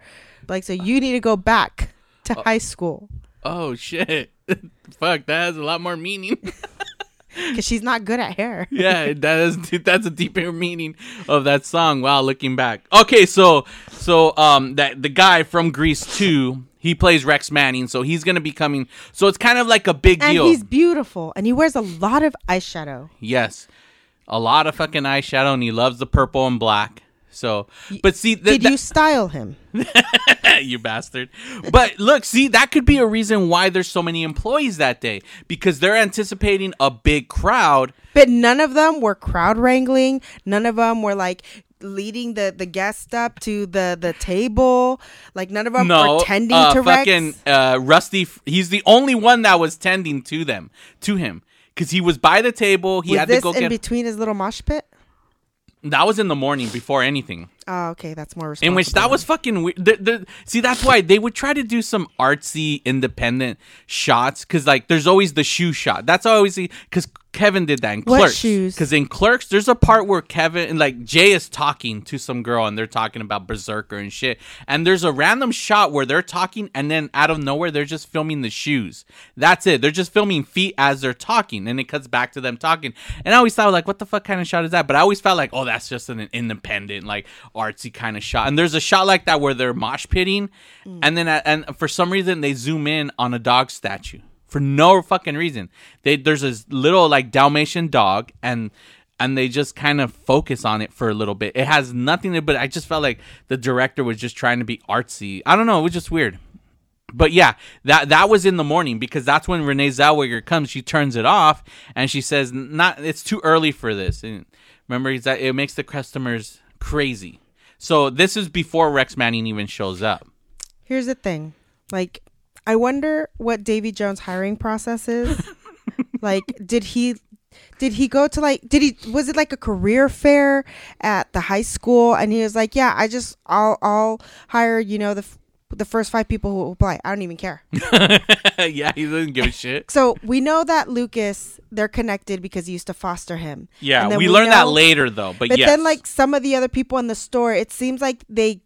Like, so you need to go back to high school oh shit, fuck, that has a lot more meaning. because she's not good at hair. yeah, that is that's a deeper meaning of that song. Wow, looking back. Okay, so so um that the guy from Grease 2, he plays Rex Manning, so he's gonna be coming. So it's kind of like a big And deal. he's beautiful, and he wears a lot of eyeshadow. yes, a lot of fucking eyeshadow, and he loves the purple and black. So, but see, th- Did that- you style him? you bastard. But look, see, that could be a reason why there's so many employees that day because they're anticipating a big crowd. But none of them were crowd wrangling. None of them were like leading the the guest up to the the table. Like none of them no, were tending uh, to fucking Rex. uh, Rusty. He's the only one that was tending to them, to him, because he was by the table. He Was had this to go in get. between his little mosh pit? that was in the morning before anything. Oh, okay, that's more responsible. In which that was fucking weird. The, the, see, that's why they would try to do some artsy, independent shots. Cause like, there's always the shoe shot. That's always because Kevin did that in What Clerks. shoes? Because in Clerks, there's a part where Kevin and like Jay is talking to some girl, and they're talking about Berserker and shit. And there's a random shot where they're talking, and then out of nowhere, they're just filming the shoes. That's it. They're just filming feet as they're talking, and it cuts back to them talking. And I always thought like, what the fuck kind of shot is that? But I always felt like, oh, that's just an independent, like artsy kind of shot. And there's a shot like that where they're mosh pitting, mm. and then uh, and for some reason they zoom in on a dog statue for no fucking reason. They there's this little like Dalmatian dog, and and they just kind of focus on it for a little bit. It has nothing to, but I just felt like the director was just trying to be artsy. I don't know. It was just weird. But yeah, that that was in the morning because that's when Renee Zellweger comes. She turns it off and she says, "Not, it's too early for this." And remember, that it makes the customers crazy. So this is before Rex Manning even shows up. Here's the thing. Like, I wonder what Davy Jones' hiring process is. like, did he did he go to like did he was it like a career fair at the high school and he was like, "Yeah, I just I'll I'll hire, you know, the the first 5 people who apply. I don't even care." yeah, he doesn't give a shit. So, we know that Lucas they're connected because he used to foster him. Yeah, then we, learned that later though. But, But yes. then like some of the other people in the store, it seems like they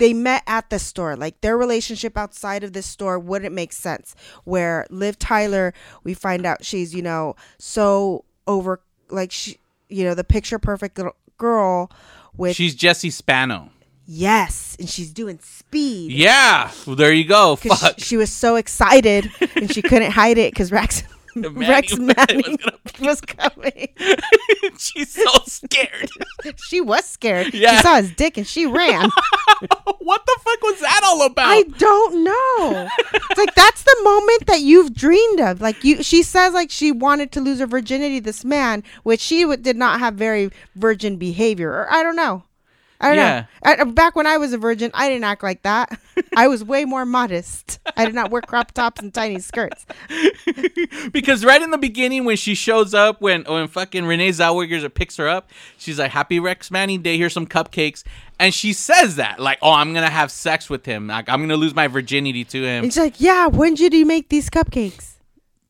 they met at the store. Like their relationship outside of this store wouldn't make sense. Where Liv Tyler, we find out she's, you know, so over like she you know, the picture perfect gir- girl with she's Jesse Spano. yes, and she's doing speed. Yeah, well, there you go. Fuck. She, she was so excited and she couldn't hide it because Rex Rex Manning Manning was was coming. she's so scared. She was scared. Yeah. She saw his dick and she ran. what the fuck was that all about? I don't know. it's like that's the moment that you've dreamed of. Like you, she says like she wanted to lose her virginity. This man, which she w- did not have very virgin behavior, or I don't know. I don't Yeah. know. I, uh, back when I was a virgin, I didn't act like that. I was way more modest. I did not wear crop tops and tiny skirts. because right in the beginning when she shows up when when fucking Renee Zellweger picks her up, she's like, "Happy Rex Manning Day. Here's some cupcakes." And she says that like, "Oh, I'm gonna have sex with him. Like, I'm gonna lose my virginity to him." And she's like, "Yeah, when did you make these cupcakes?"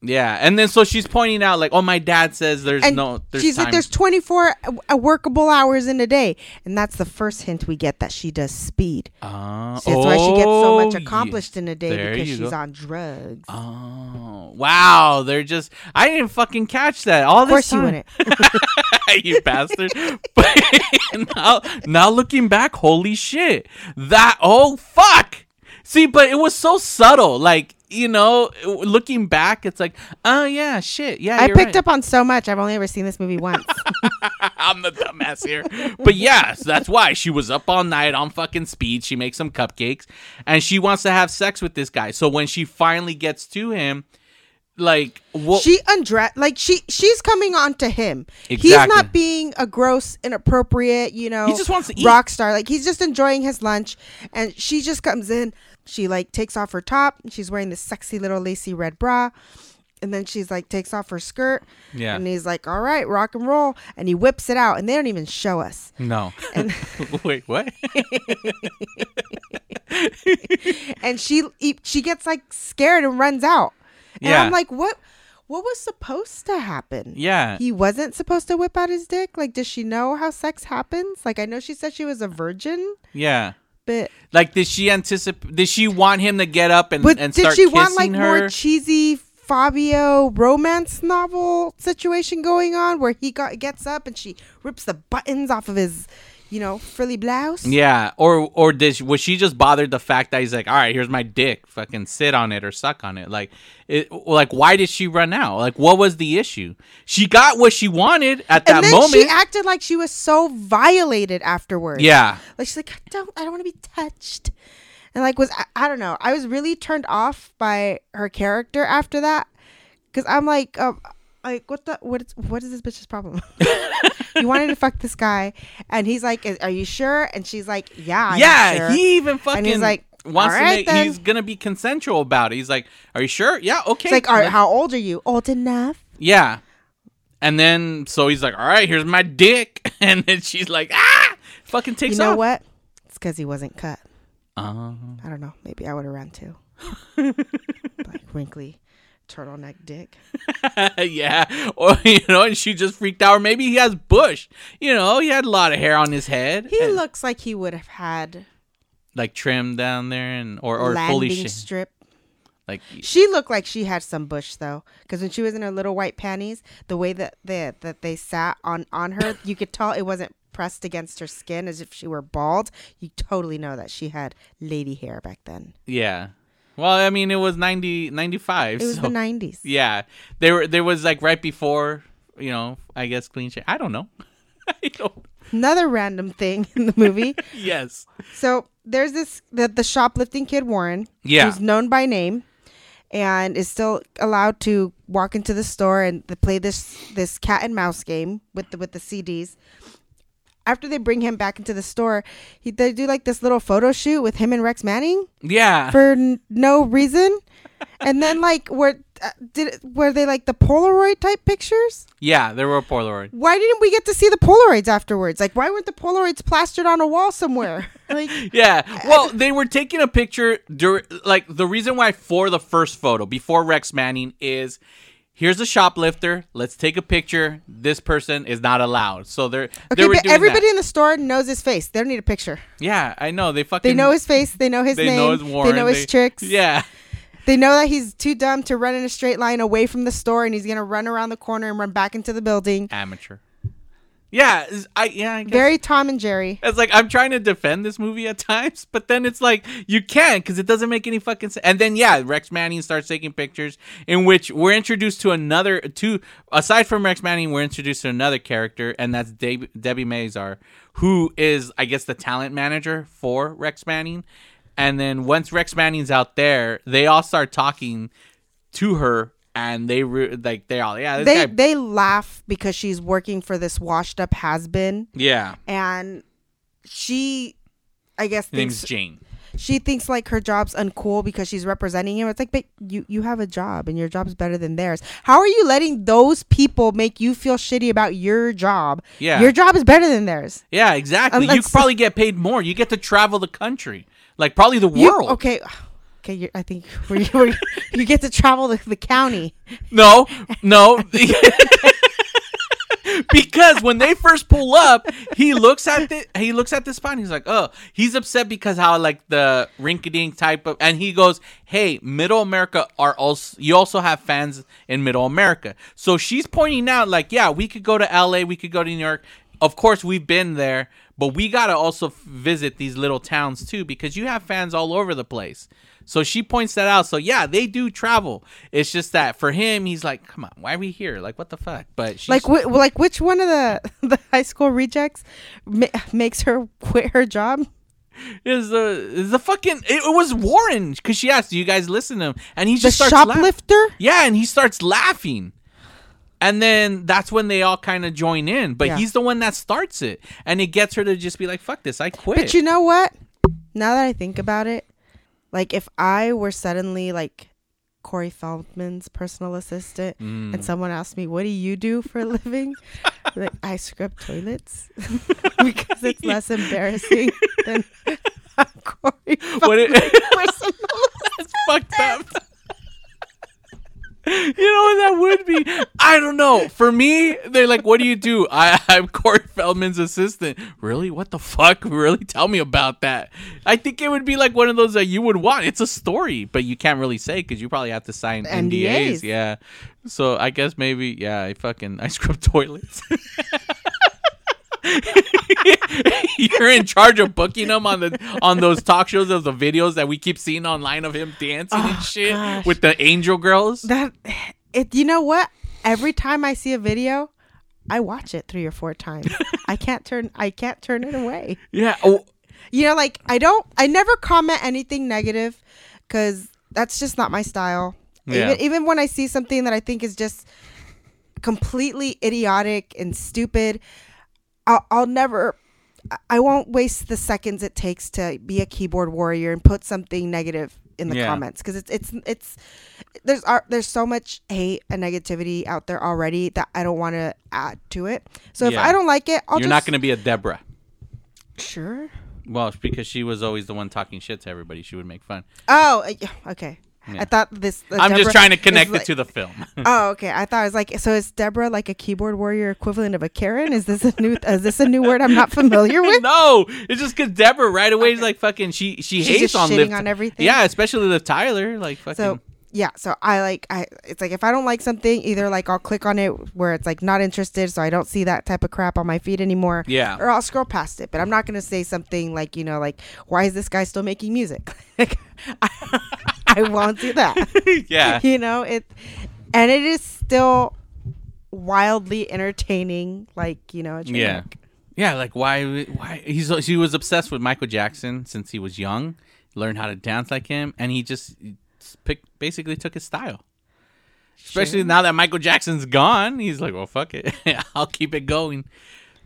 Yeah, and then so she's pointing out like, oh, my dad says there's And no. There's she's like, there's 24 uh, workable hours in a day. And that's the first hint we get that she does speed. Ah, So that's why she gets so much oh, yeah. accomplished in a day There because she's go. on drugs. Oh wow! They're just I didn't fucking catch that. All of course this you wouldn't. you bastard. But now, now looking back, holy shit. That, oh, fuck. See, but it was so subtle. Like, you know, looking back, it's like, oh, yeah, shit. Yeah, I picked right. up on so much. I've only ever seen this movie once. I'm the dumbass here. But yeah, so that's why she was up all night on fucking speed. She makes some cupcakes and she wants to have sex with this guy. So when she finally gets to him, like, what? she undressed like she she's coming on to him. He's not being a gross, inappropriate, you know. He just wants to eat. rock star. Like he's just enjoying his lunch, and she just comes in. She like takes off her top. She's wearing this sexy little lacy red bra. And then she's like takes off her skirt. Yeah. And he's like, "All right, rock and roll." And he whips it out, and they don't even show us. no. And Wait, what? and she she gets like scared and runs out. And Yeah. I'm like, what? What was supposed to happen? Yeah. He wasn't supposed to whip out his dick. Like, does she know how sex happens? Like, I know she said she was a virgin, yeah. But Like, did she anticipate? Did she want him to get up and, but and did start she want like kissing her? more cheesy Fabio romance novel situation going on where he got gets up and she rips the buttons off of his, you know, frilly blouse? yeah, or or did she, was she just bothered the fact that he's like, all right, here's my dick, fucking sit on it or suck on it? Like, it, like why did she run out? Like, what was the issue? She got what she wanted at that and then moment. she acted like she was so violated afterwards. yeah, Like she's like, I don't, I don't want to be touched, and like was I, I don't know. I was really turned off by her character after that, because I'm like, um, like what the what is what is this bitch's problem? you wanted to fuck this guy, and he's like, Are you sure? And she's like, Yeah, I'm yeah. sure." He even fucking and he's like, wants "All to right, make. then." He's gonna be consensual about it. He's like, are you sure? Yeah, okay. It's like, All right, how old are you? Old enough. Yeah. And then so he's like, "All right, here's my dick," and then she's like, "Ah!" Fucking takes off. You know off. what? It's because he wasn't cut. Uh, I don't know. Maybe I would have run too. like wrinkly turtleneck dick. yeah, or you know, and she just freaked out. Or maybe he has bush. You know, he had a lot of hair on his head, He and, looks like he would have had like trimmed down there, and or or fully shaved. strip. Like, She looked like she had some bush though, because when she was in her little white panties, the way that they that they sat on on her, you could tell it wasn't pressed against her skin as if she were bald. You totally know that she had lady hair back then. yeah. Well, I mean, it was 90, 95. It was so, the nineties. Yeah, there were there was like right before, you know, I guess clean shave. I don't know. I don't. Another random thing in the movie. Yes. so there's this the, the shoplifting kid Warren, Yeah. who's known by name, and is still allowed to walk into the store and play this this cat and mouse game with the with the CDs. After they bring him back into the store, he they do like this little photo shoot with him and Rex Manning Yeah. for n- no reason, and then like where uh, did were they like the Polaroid type pictures? yeah, there were Polaroid. Why didn't we get to see the Polaroids afterwards? Like why weren't the Polaroids plastered on a wall somewhere? Like Yeah. Well, they were taking a picture dur- like the reason why for the first photo before Rex Manning is here's a shoplifter, let's take a picture. This person is not allowed. So they're they Okay, were but everybody that. in the store knows his face. They don't need a picture. Yeah, I know. They fucking They know his face. They know his they name. know his Warren. they know his they- tricks. Yeah. They know that he's too dumb to run in a straight line away from the store, and he's gonna run around the corner and run back into the building. Amateur. Yeah, I yeah, I guess. Very Tom and Jerry. It's like I'm trying to defend this movie at times, but then it's like you can't because it doesn't make any fucking sense. And then yeah, Rex Manning starts taking pictures in which we're introduced to another two. Aside from Rex Manning, we're introduced to another character, and that's Deb- Debi Mazar, who is I guess the talent manager for Rex Manning. And then once Rex Manning's out there, they all start talking to her, and they re- like they all yeah They guy they laugh because she's working for this washed up has been, yeah. and she, I guess, His name's thinks Jane. she thinks like her job's uncool because she's representing him. It's like, but you you have a job and your job's better than theirs. How are you letting those people make you feel shitty about your job? Yeah. your job is better than theirs. Yeah, exactly. you Unless- could probably get paid more. You get to travel the country, like probably the You- world. okay, Okay, you're, I think you, you get to travel the, the county. No, no. because when they first pull up, he looks at the he looks at the spot he's like, oh, he's upset because how like the rinky-dink type of and he goes, Hey, middle America are also you also have fans in middle America. So she's pointing out, like, yeah, we could go to LA, we could go to New York. Of course we've been there, but we gotta also f- visit these little towns too, because you have fans all over the place. So she points that out. So yeah, they do travel. It's just that for him, he's like, "Come on, why are we here? Like, what the fuck?" But she's, Like, wh- like which one of the the high school rejects ma- makes her quit her job? is the is the fucking it, it was Warren because she asked, "Do you guys listen to him?" And he The just starts laugh- shoplifter. Yeah, and he starts laughing. And then that's when they all kind of join in. But Yeah. he's the one that starts it. And it gets her to just be like, fuck this, I quit. But you know what? Now that I think about it, like if I were suddenly like Corey Feldman's personal assistant Mm. and someone asked me, What do you do for a living? like, I scrub toilets because it's less embarrassing than Corey What it- Feldman's personal That's fucked up. You know what that would be? I don't know. For me, they're like, "What do you do?" I, I'm Corey Feldman's assistant. Really? What the fuck? Really? Tell me about that. I think it would be like one of those that you would want. It's a story, but you can't really say because you probably have to sign NDAs. NDAs. Yeah. So I guess maybe yeah. I fucking I scrub toilets. You're in charge of booking him on the on those talk shows of the videos that we keep seeing online of him dancing and oh, shit gosh. with the angel girls. That it you know what? Every time I see a video, I watch it three or four times. I can't turn I can't turn it away. Yeah. Oh, You know, like I don't I never comment anything negative cuz that's just not my style. Yeah. Even even when I see something that I think is just completely idiotic and stupid, I'll, I'll never I- won't waste the seconds it takes to be a keyboard warrior and put something negative in the Yeah. comments because it's it's it's there's are there's so much hate and negativity out there already that I don't want to add to it. So if I don't like it, I'll you're just not gonna be a Deborah. sure. Well, because she was always the one talking shit to everybody. She would make fun. Oh, uh, yeah, okay. Yeah. I thought this. uh, I'm just trying to connect like- it to the film. Oh, okay. I thought it was like so. Is Deborah like a keyboard warrior equivalent of a Karen? Is this a new? Is this a new word I'm not familiar with? no, it's just because Deborah right away is like fucking. She she She's hates on Liv. on everything? Yeah, especially Liv Tyler. Like fucking. So yeah, so I like I. It's like if I don't like something, either like I'll click on it where it's like not interested, so I don't see that type of crap on my feed anymore. Yeah. Or I'll scroll past it, but I'm not gonna say something like you know like why is this guy still making music? like I, I won't do that. yeah. you know it and it is still wildly entertaining like you know a train Yeah. wreck. Yeah, like why? Why he's he was obsessed with Michael Jackson since he was young, learned how to dance like him, and he just picked basically took his style. Especially now that Michael Jackson's gone, he's like, well, fuck it, I'll keep it going.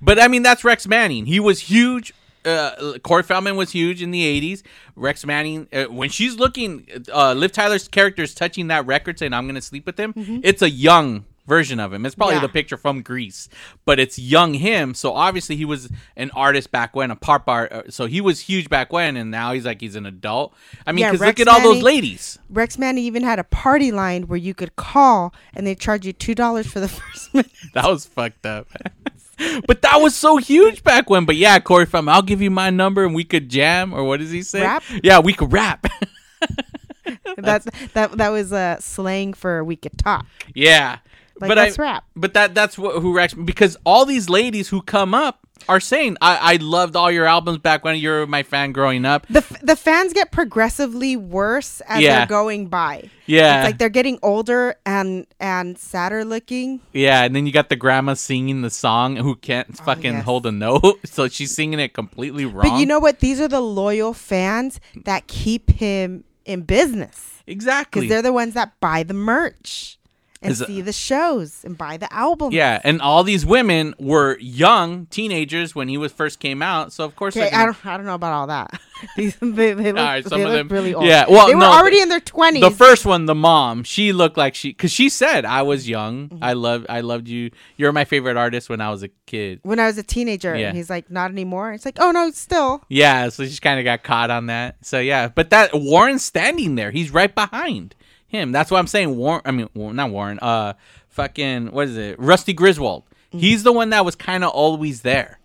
But I mean, that's Rex Manning. He was huge. Uh, Corey Feldman was huge in the '80s. Rex Manning, uh, when she's looking, uh, Liv Tyler's character is touching that record, saying, "I'm gonna sleep with him." It's a young version of him. It's probably Yeah. the picture from Grease, but it's young him. So obviously he was an artist back when, a pop art. uh, So he was huge back when, and now he's like he's an adult. I mean, because Rex look at all those ladies. rex manning even had a party line where you could call and they charge you two dollars for the first minute That was fucked up. but that was so huge back when. But yeah, Corey from I'll give you my number and we could jam or what does he say? Rap? Yeah, we could rap. that's that that was uh slang for we could talk yeah. Like, but let's I, rap. But that that's what who Rex because all these ladies who come up are saying I, I loved all your albums back when you were my fan growing up. the f- the fans get progressively worse as Yeah. they're going by Yeah. it's like they're getting older and and sadder looking Yeah, and then you got the grandma singing the song who can't oh, fucking Oh, yes. hold a note, so she's singing it completely wrong. but you know what these are the loyal fans that keep him in business exactly. because they're the ones that buy the merch and see the shows and buy the album. Yeah, and all these women were young teenagers when he was first came out. So of course, Okay, I don't, I don't know about all that. These, they, they look, right, some of them- really old. yeah, well, they were no, already in their twenties. the first one, the mom, she looked like she because she said I was young. Mm-hmm. I love, I loved you. You're my favorite artist when I was a kid. when I was a teenager, Yeah. and he's like, not anymore. It's like, oh no, still. Yeah, so she kind of got caught on that. So yeah, but that Warren's standing there. He's right behind him. That's why I'm saying Warren. I mean, well, not Warren. Uh, fucking what is it? Rusty Griswold. Mm-hmm. He's the one that was kind of always there.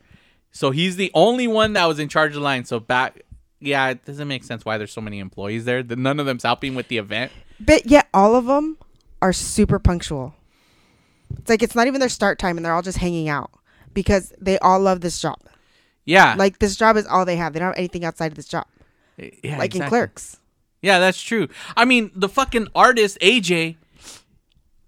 So he's the only one that was in charge of the line. So back, yeah, it doesn't make sense why there's so many employees there. The, none of them's helping with the event. But yet, all of them are super punctual. It's like it's not even their start time, and they're all just hanging out because they all love this job. Yeah, Like this job is all they have. They don't have anything outside of this job. yeah, like in. Clerks. Yeah, that's true. I mean, the fucking artist AJ,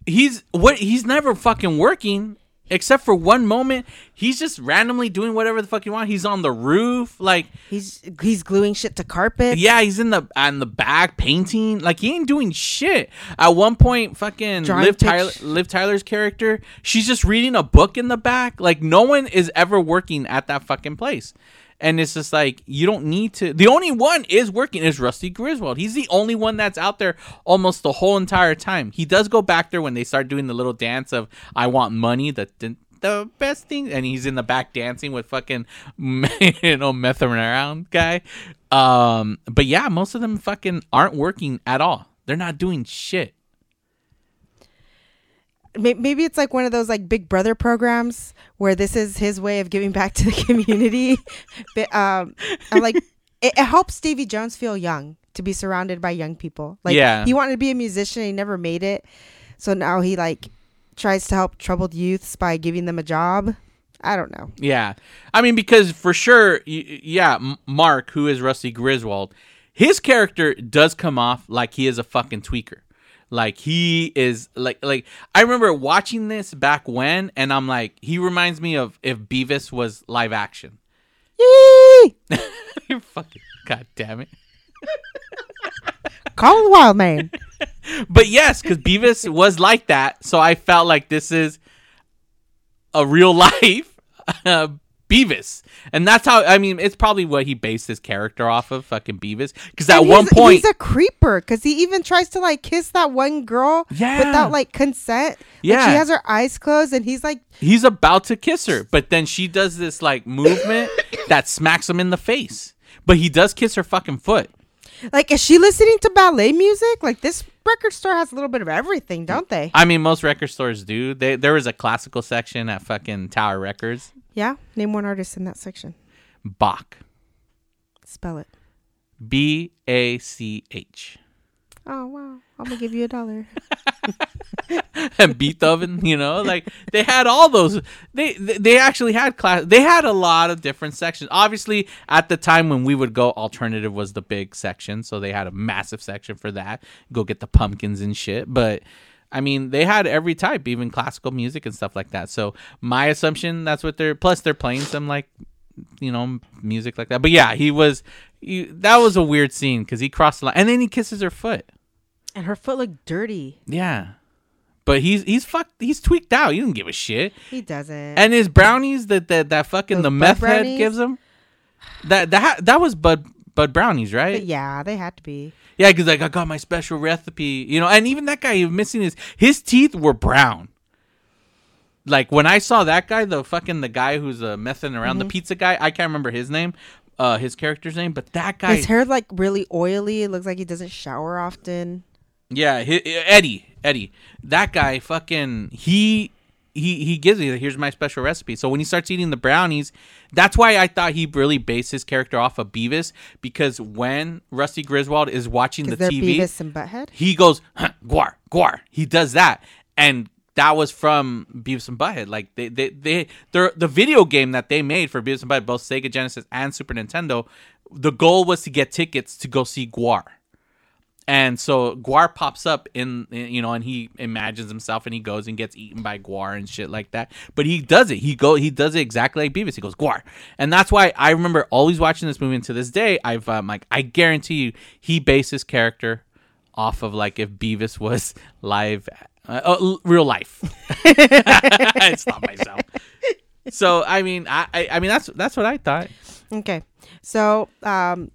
he's what he's never fucking working except for one moment. He's just randomly doing whatever the fuck he want. He's on the roof, like He's he's gluing shit to carpet. yeah, he's in the on the back painting. Like he ain't doing shit. At one point, fucking Drawing Liv Tyler, Liv Tyler's character, she's just reading a book in the back. Like no one is ever working at that fucking place. And it's just like you don't need to. The only one is working is Rusty Griswold. He's the only one that's out there almost the whole entire time. He does go back there when they start doing the little dance of "I want money." The the, best thing, and he's in the back dancing with fucking you know messing around guy. Um, but yeah, most of them fucking aren't working at all. They're not doing shit. May- Maybe it's like one of those like Big Brother programs where this is his way of giving back to the community. but um, I'm like it, it helps Stevie Jones feel young to be surrounded by young people. Like Yeah. he wanted to be a musician, he never made it, so now he like tries to help troubled youths by giving them a job. I don't know. Yeah, I mean because for sure, yeah, Mark, who is Rusty Griswold, his character does come off like he is a fucking tweaker. Like he is like like I remember watching this back when, and I'm like, he reminds me of if Beavis was live action. Yee! You're fucking god damn it. Call the wild man. But yes, because Beavis was like that, so I felt like this is a real life uh, Beavis, and that's how I mean it's probably what he based his character off of, fucking Beavis. Because at one point, he's a creeper because he even tries to like kiss that one girl Yeah. without like consent. Like, Yeah. she has her eyes closed and he's like, he's about to kiss her, but then she does this like movement that smacks him in the face. But he does kiss her fucking foot. like, is she listening to ballet music? Like this record store has a little bit of everything, don't they? I mean, most record stores do. They, there was a classical section at fucking Tower Records. Yeah. Name one artist in that section. Bach, Spell it. B A C H. Oh wow! I'm gonna give you a dollar. and Beethoven, you know, like they had all those. They they they actually had class. They had a lot of different sections. Obviously, at the time when we would go, alternative was the big section, so they had a massive section for that. Go get the pumpkins and shit. But I mean, they had every type, even classical music and stuff like that. So my assumption that's what they're. Plus, they're playing some like you know music like that. But yeah, he was. He, that was a weird scene because he crossed the line, and then he kisses her foot. and her foot looked dirty. Yeah. But he's he's fucked he's tweaked out. He doesn't give a shit. He doesn't. And his brownies that that, that fucking Those the meth head gives him. That that that was Bud Bud brownies, right? but yeah, they had to be. Yeah, because like I got my special recipe, you know. And even that guy, missing his his teeth were brown. Like when I saw that guy, the fucking the guy who's uh, messing around, Mm-hmm. the pizza guy. I can't remember his name, uh, his character's name, but that guy. His hair like really oily. It looks like he doesn't shower often. Yeah, Eddie, Eddie, that guy, fucking, he, he, he gives me. Here's my special recipe. So when he starts eating the brownies, that's why I thought he really based his character off of Beavis because when Rusty Griswold is watching the TV, Beavis and Butthead. he goes huh, guar guar. He does that, and that was from Beavis and Butthead. Like they they they they're, the video game that they made for Beavis and Butthead, both Sega Genesis and Super Nintendo. The goal was to get tickets to go see GWAR. And so GWAR pops up in, you know, and he imagines himself, and he goes and gets eaten by GWAR and shit like that. But he does it. He go. He does it exactly like Beavis. He goes GWAR, and that's why I remember always watching this movie. And to this day, I've um, like I guarantee you, he based his character off of like if Beavis was live Uh, uh, real life. it's not myself. So I mean, I, I I mean that's that's what I thought. Okay. So, um,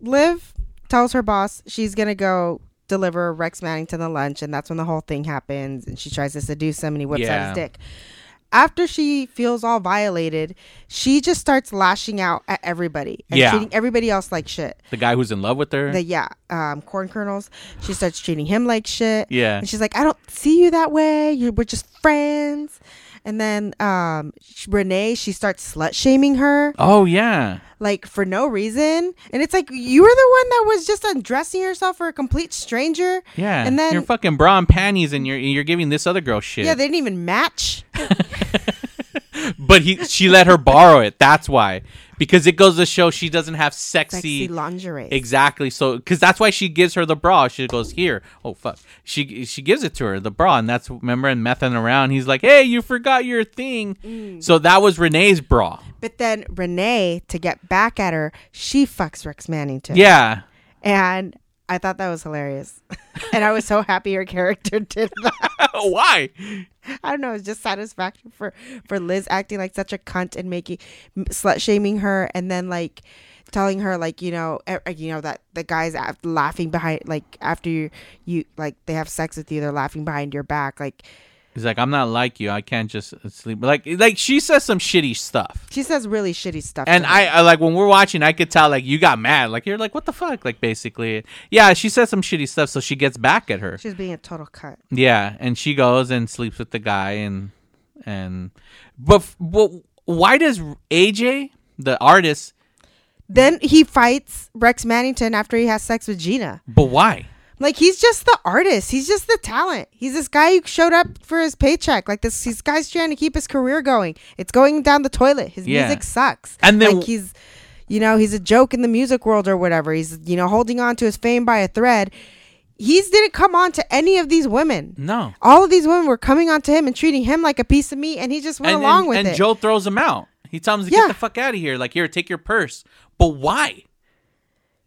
Liv tells her boss she's going to go deliver Rex Mannington the lunch, and that's when the whole thing happens. And she tries to seduce him, and he whips out his dick. After she feels all violated, she just starts lashing out at everybody and Yeah. treating everybody else like shit. The guy who's in love with her. The yeah, um, corn kernels. She starts treating him like shit. Yeah. and she's like, "I don't see you that way. You we're just friends." And then um, Renee, she starts slut shaming her oh yeah. like for no reason. And it's like you were the one that was just undressing yourself for a complete stranger. Yeah. And then you're fucking bra and panties, and you're you're giving this other girl shit. yeah, they didn't even match. but he she let her borrow it. That's why. Because it goes to show she doesn't have sexy, Sexy lingerie. Exactly. So, because that's why she gives her the bra. She goes here. Oh fuck. She she gives it to her the bra, and that's remember and messing around. He's like, hey, you forgot your thing. Mm. So that was Renee's bra. But then Renee, to get back at her, she fucks Rex Manning too. Yeah. And I thought that was hilarious. and I was so happy your character did that. why? I don't know. It's just satisfaction for for Liz acting like such a cunt and making slut shaming her, and then like telling her like you know you know that the guys laughing behind like after you you like they have sex with you, they're laughing behind your back. Like He's like, I'm not like you. I can't just uh, sleep. Like like she says some shitty stuff. she says really shitty stuff. And. I, I like when we're watching, I could tell like you got mad. Like you're like, what the fuck? Like basically, yeah. She says some shitty stuff, so she gets back at her. she's being a total cut. Yeah, and she goes and sleeps with the guy, and and but but why does AJ the artist? Then he fights Rex Mannington after he has sex with Gina. But why? Like he's just the artist. He's just the talent. He's this guy who showed up for his paycheck. Like this, this guy's trying to keep his career going. It's going down the toilet. His Yeah. music sucks. And then- like he's, you know, he's a joke in the music world or whatever. He's you know holding on to his fame by a thread. He's didn't come on to any of these women. No. All of these women were coming on to him and treating him like a piece of meat, and he just went And along and, with and it. And Joe throws him out. He tells him to Yeah. get the fuck out of here. Like here, take your purse. But why?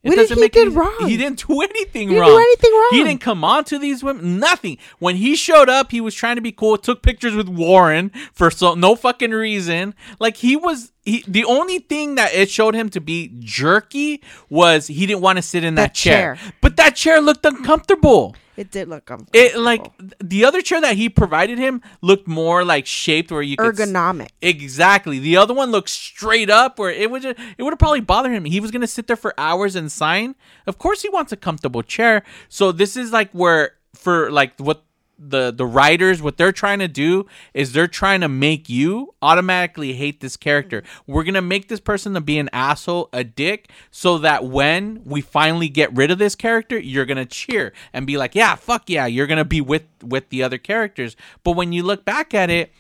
It What did doesn't he make did any- wrong? He didn't do anything He didn't wrong. do anything wrong. He didn't come on to these women. Nothing. When he showed up, he was trying to be cool. Took pictures with Warren for so no fucking reason. Like he was. He, the only thing that it showed him to be jerky was he didn't want to sit in that, That chair. chair. But that chair looked uncomfortable. It did look uncomfortable. It like the other chair that he provided him looked more like shaped where you could ergonomic. Exactly. The other one looked straight up where it would just, it would have probably bothered him. He was gonna sit there for hours and sign. Of course he wants a comfortable chair. So this is like where for like what the the writers what they're trying to do is they're trying to make you automatically hate this character. We're gonna make this person to be an asshole, a dick, so that when we finally get rid of this character, you're gonna cheer and be like, yeah, fuck yeah, you're gonna be with with the other characters. But when you look back at it,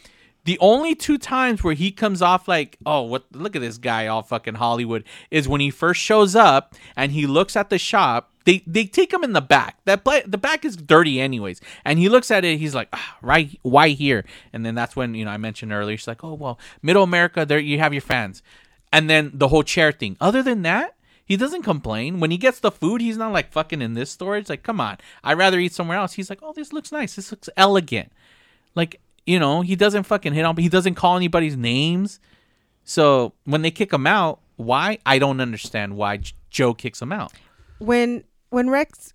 the only two times where he comes off like, oh, what? Look at this guy, all fucking Hollywood, is when he first shows up and he looks at the shop. They they take him in the back. That pla- the back is dirty anyways, and he looks at it. He's like, ah, right, why here? And then that's when you know I mentioned earlier. She's like, oh well, Middle America, there you have your fans, and then the whole chair thing. Other than that. He doesn't complain. When he gets the food, he's not like fucking in this storage. Like, come on, I'd rather eat somewhere else. He's like, oh, this looks nice. This looks elegant. Like, you know, he doesn't fucking hit on, he doesn't call anybody's names. So when they kick him out, why? I don't understand why Joe kicks him out. when when Rex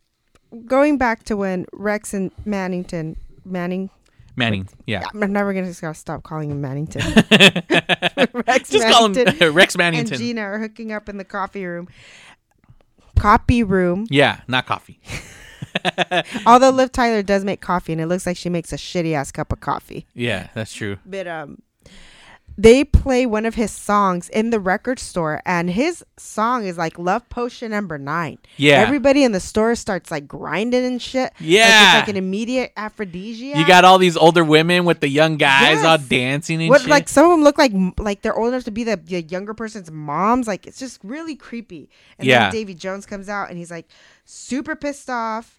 going back to when Rex and Mannington Manning Manning, yeah. I'm never gonna just gotta stop calling him Mannington. Rex Just call him Rex Mannington and Gina are hooking up in the coffee room. Copy room. Yeah, not coffee. Although Liv Tyler does make coffee, and it looks like she makes a shitty ass cup of coffee. Yeah, that's true. But um, they play one of his songs in the record store, and his song is like "Love Potion Number Nine. Yeah. everybody in the store starts like grinding and shit. like, Yeah. it's like an immediate aphrodisiac. You got all these older women with the young guys all dancing and what shit. like some of them look like like they're old enough to be the, the younger person's moms. Like it's just really creepy. And Yeah. then Davy Jones comes out and he's like super pissed off.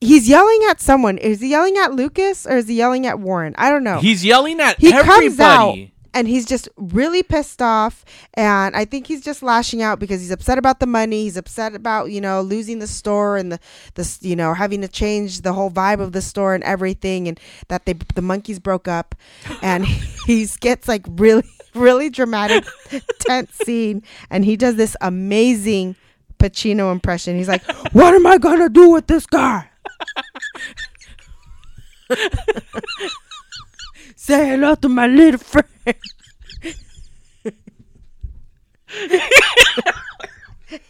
He's yelling at someone. Is he yelling at Lucas or is he yelling at Warren? I don't know. He's yelling at he everybody. comes out and he's just really pissed off. And i think he's just lashing out because he's upset about the money. He's upset about you know losing the store and the this you know having to change the whole vibe of the store and everything and that they the Monkees broke up. And he gets like really really dramatic tense scene. And he does this amazing pacino impression. He's like what am i gonna do with this guy say hello to my little friend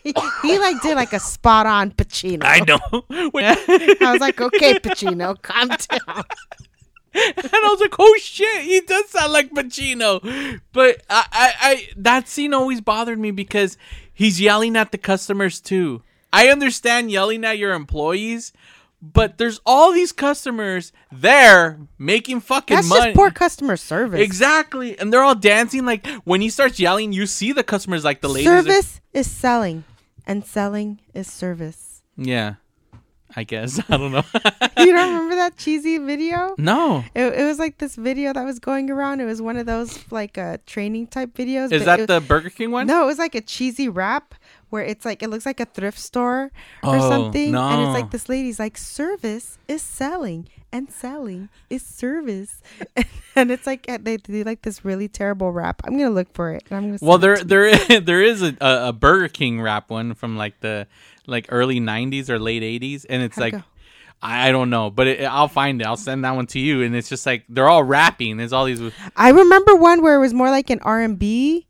he, he like did like a spot on Pacino. I know. I was like, okay, Pacino, calm down. and I was like, "Oh shit, he does sound like Pacino." But I, I, I, that scene always bothered me because he's yelling at the customers too. I understand yelling at your employees, but there's all these customers there making fucking That's money. just poor customer service. Exactly, and they're all dancing. Like when he starts yelling, you see the customers, like the ladies. are- Service is selling, and selling is service. yeah, I guess I don't know. You don't remember that cheesy video? no, It, it was like this video that was going around. It was one of those like uh, training type videos. is that it- the Burger King one? No, it was like a cheesy rap where it's like it looks like a thrift store or Oh, something, and it's like this lady's like service is selling and selling is service, and it's like they do like this really terrible rap. I'm gonna look for it. And I'm gonna Well, there to you. there there is a, a, Burger King rap one from like the like early '90s or late '80s, and it's How'd like I don't know, but it, I'll find it. I'll send that one to you, and it's just like they're all rapping. There's all these. I remember one where it was more like an R and B.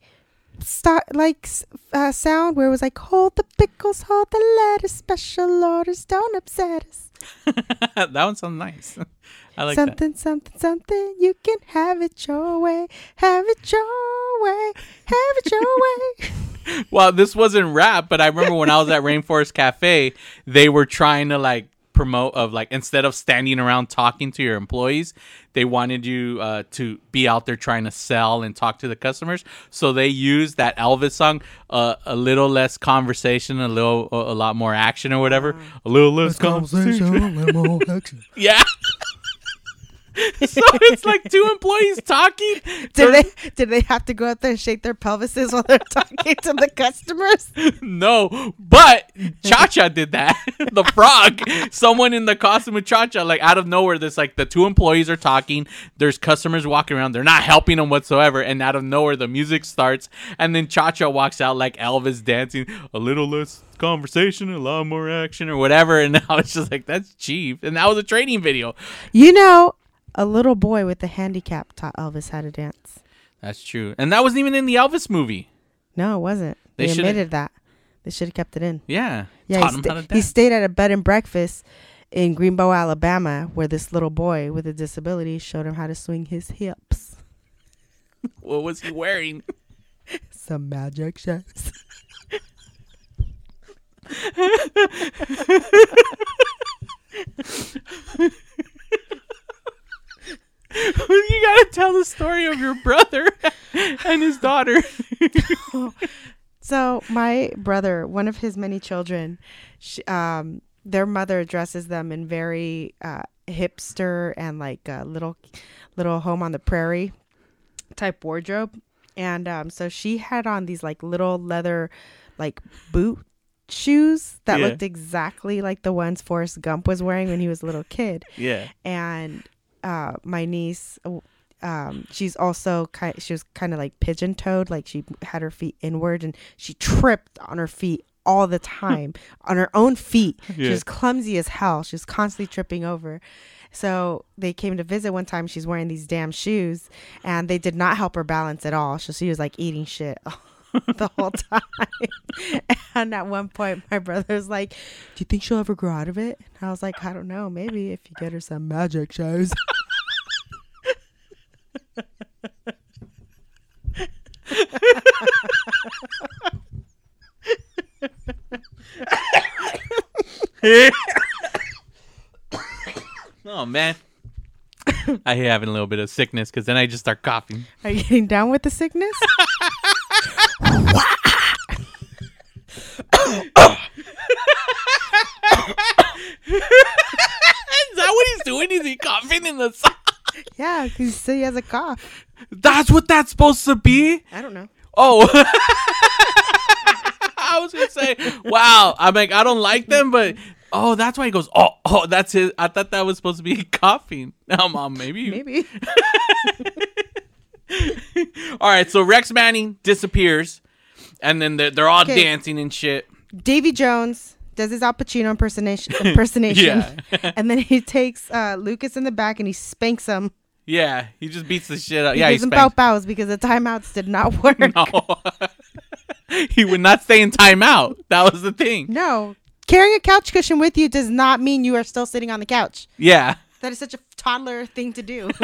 Start like uh, sound where it was like hold the pickles, hold the lettuce, special orders, don't upset us. that one sounds nice. I like that. something, something, something. You can have it your way, have it your way, have it your way. Well, this wasn't rap, but I remember when I was at Rainforest Cafe, they were trying to like promote of like instead of standing around talking to your employees, they wanted you uh, to be out there trying to sell and talk to the customers. So they used that Elvis song, uh, a little less conversation, a little, a lot more action or whatever, a little less conversation. Yeah. so it's like two employees talking. Did they did they have to go out there and shake their pelvises while they're talking to the customers? No, but Cha Cha did that. the frog. Someone in the costume of Cha Cha, like out of nowhere, this like the two employees are talking. There's customers walking around. They're not helping them whatsoever. And out of nowhere, the music starts. And then Cha Cha walks out like Elvis dancing. A little less conversation, a lot more action, or whatever. And I was just like, that's cheap. And that was a training video. You know, a little boy with a handicap taught Elvis how to dance. That's true. And that wasn't even in the Elvis movie. No, it wasn't. They They, admitted that. They should have kept it in. Yeah. Yeah, Taught he, sta- he stayed at a bed and breakfast in Greenbow, Alabama, where this little boy with a disability showed him how to swing his hips. what was he wearing? Some magic shows. you gotta tell the story of your brother and his daughter. So my brother, one of his many children, sh um, their mother dresses them in very uh, hipster and like a little, little home on the prairie type wardrobe, and um, so she had on these like little leather, like boot shoes that Yeah. looked exactly like the ones Forrest Gump was wearing when he was a little kid yeah. and uh, my niece, um, she's also kind. She was kind of like pigeon toed, like she had her feet inward, and she tripped on her feet all the time on her own feet. She Yeah. was clumsy as hell. She was constantly tripping over. So they came to visit one time. She's wearing these damn shoes, and they did not help her balance at all. So she was like eating shit. the whole time. and at one point, my brother's like, Do you think she'll ever grow out of it? And I was like, I don't know. Maybe if you get her some magic shows. Oh man. I hate having a little bit of sickness because then I just start coughing. Are you getting down with the sickness? Is that what he's doing? Is he coughing in the song? yeah, because he has a cough. That's what that's supposed to be. I don't know. Oh. I was gonna say, wow. I'm like, I don't like them, but oh, that's why he goes. Oh, oh, that's his. I thought that was supposed to be coughing. Now, mom, maybe. Maybe. All right, so Rex Manning disappears, and then they're, they're all Okay. dancing and shit. Davy Jones does his Al Pacino impersonation, impersonation Yeah. and then he takes uh, Lucas in the back and he spanks him. Yeah, he just beats the shit out. He yeah, he gives him bow bows because the timeouts did not work. No. he would not stay in timeout. That was the thing. No. Carrying a couch cushion with you does not mean you are still sitting on the couch. Yeah. That is such a toddler thing to do.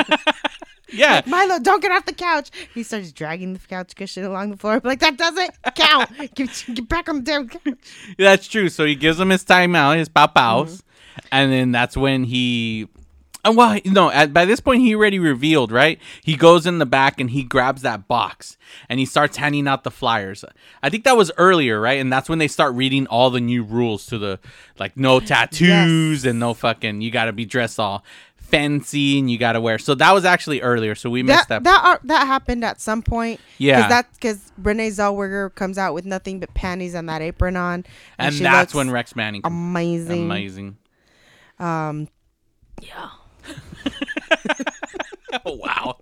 Yeah. Milo, don't get off the couch. He starts dragging the couch cushion along the floor. Like, that doesn't count. get, get back on the damn couch. That's true. So he gives him his timeout, his pow pows, Mm-hmm. and then that's when he. Uh, Well, no. At, by this point, he already revealed, right? He goes in the back and he grabs that box and he starts handing out the flyers. I think that was earlier, right? And that's when they start reading all the new rules to the like no tattoos and no fucking. You got to be dressed all fancy and you got to wear. So that was actually earlier. So we missed That, that. that, are, that happened at some point. Yeah. Because that because Renee Zellweger comes out with nothing but panties and that apron on. and she that's when Rex Manning. comes- amazing. Amazing. Um, yeah. Oh, wow.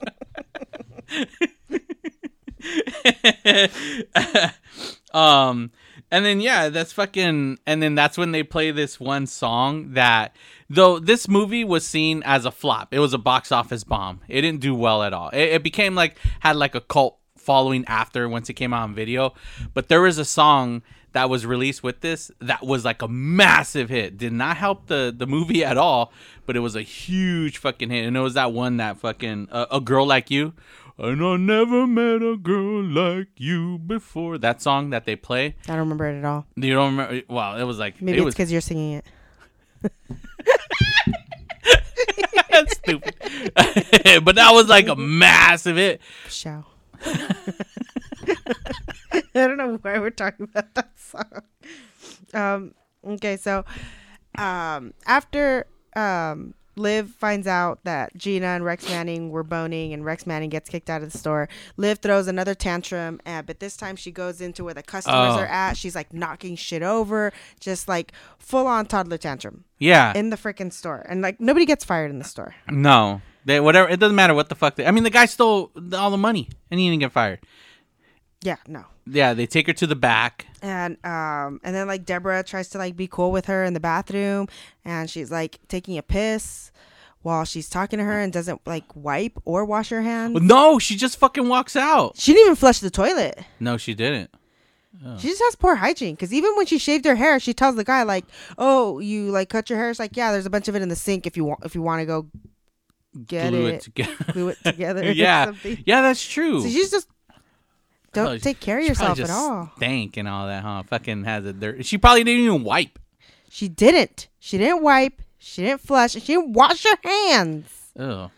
um and then yeah that's fucking and then that's when they play this one song that though this movie was seen as a flop. It was a box office bomb. It didn't do well at all. It, it became like had like a cult following after once it came out on video. But there was a song that was released with this that was like a massive hit did not help the the movie at all but it was a huge fucking hit and it was that one that fucking uh, a girl like you and I never met a girl like you before. That song that they play, I don't remember it at all. you don't remember? Wow, it was like Maybe it it's because you're singing it. That's stupid, but that was like a massive hit. Show. I don't know why we're talking about that song. Um, okay, so um, after um, Liv finds out that Gina and Rex Manning were boning and Rex Manning gets kicked out of the store, Liv throws another tantrum, uh, but this time she goes into where the customers Oh. are at. She's like knocking shit over, just like full on toddler tantrum Yeah, in the freaking store. And like nobody gets fired in the store. no, they whatever. It doesn't matter what the fuck. They, I mean, the guy stole all the money and he didn't get fired. Yeah, no. Yeah, they take her to the back. and um and then like Deborah tries to like be cool with her in the bathroom and she's like taking a piss while she's talking to her and doesn't like wipe or wash her hands. No, she just fucking walks out. She didn't even flush the toilet. No, she didn't. She just has poor hygiene because even when she shaved her hair, she tells the guy like, "Oh, you like cut your hair?" It's like, "Yeah, there's a bunch of it in the sink if you want if you want to go get Glue it, it together. glue it together." yeah, yeah, that's true. So she's just don't Oh, take care of yourself at all. Stank and all that, huh? Fucking has it there. She probably didn't even wipe. She didn't. She didn't wipe. She didn't flush. and She didn't wash her hands. Ugh.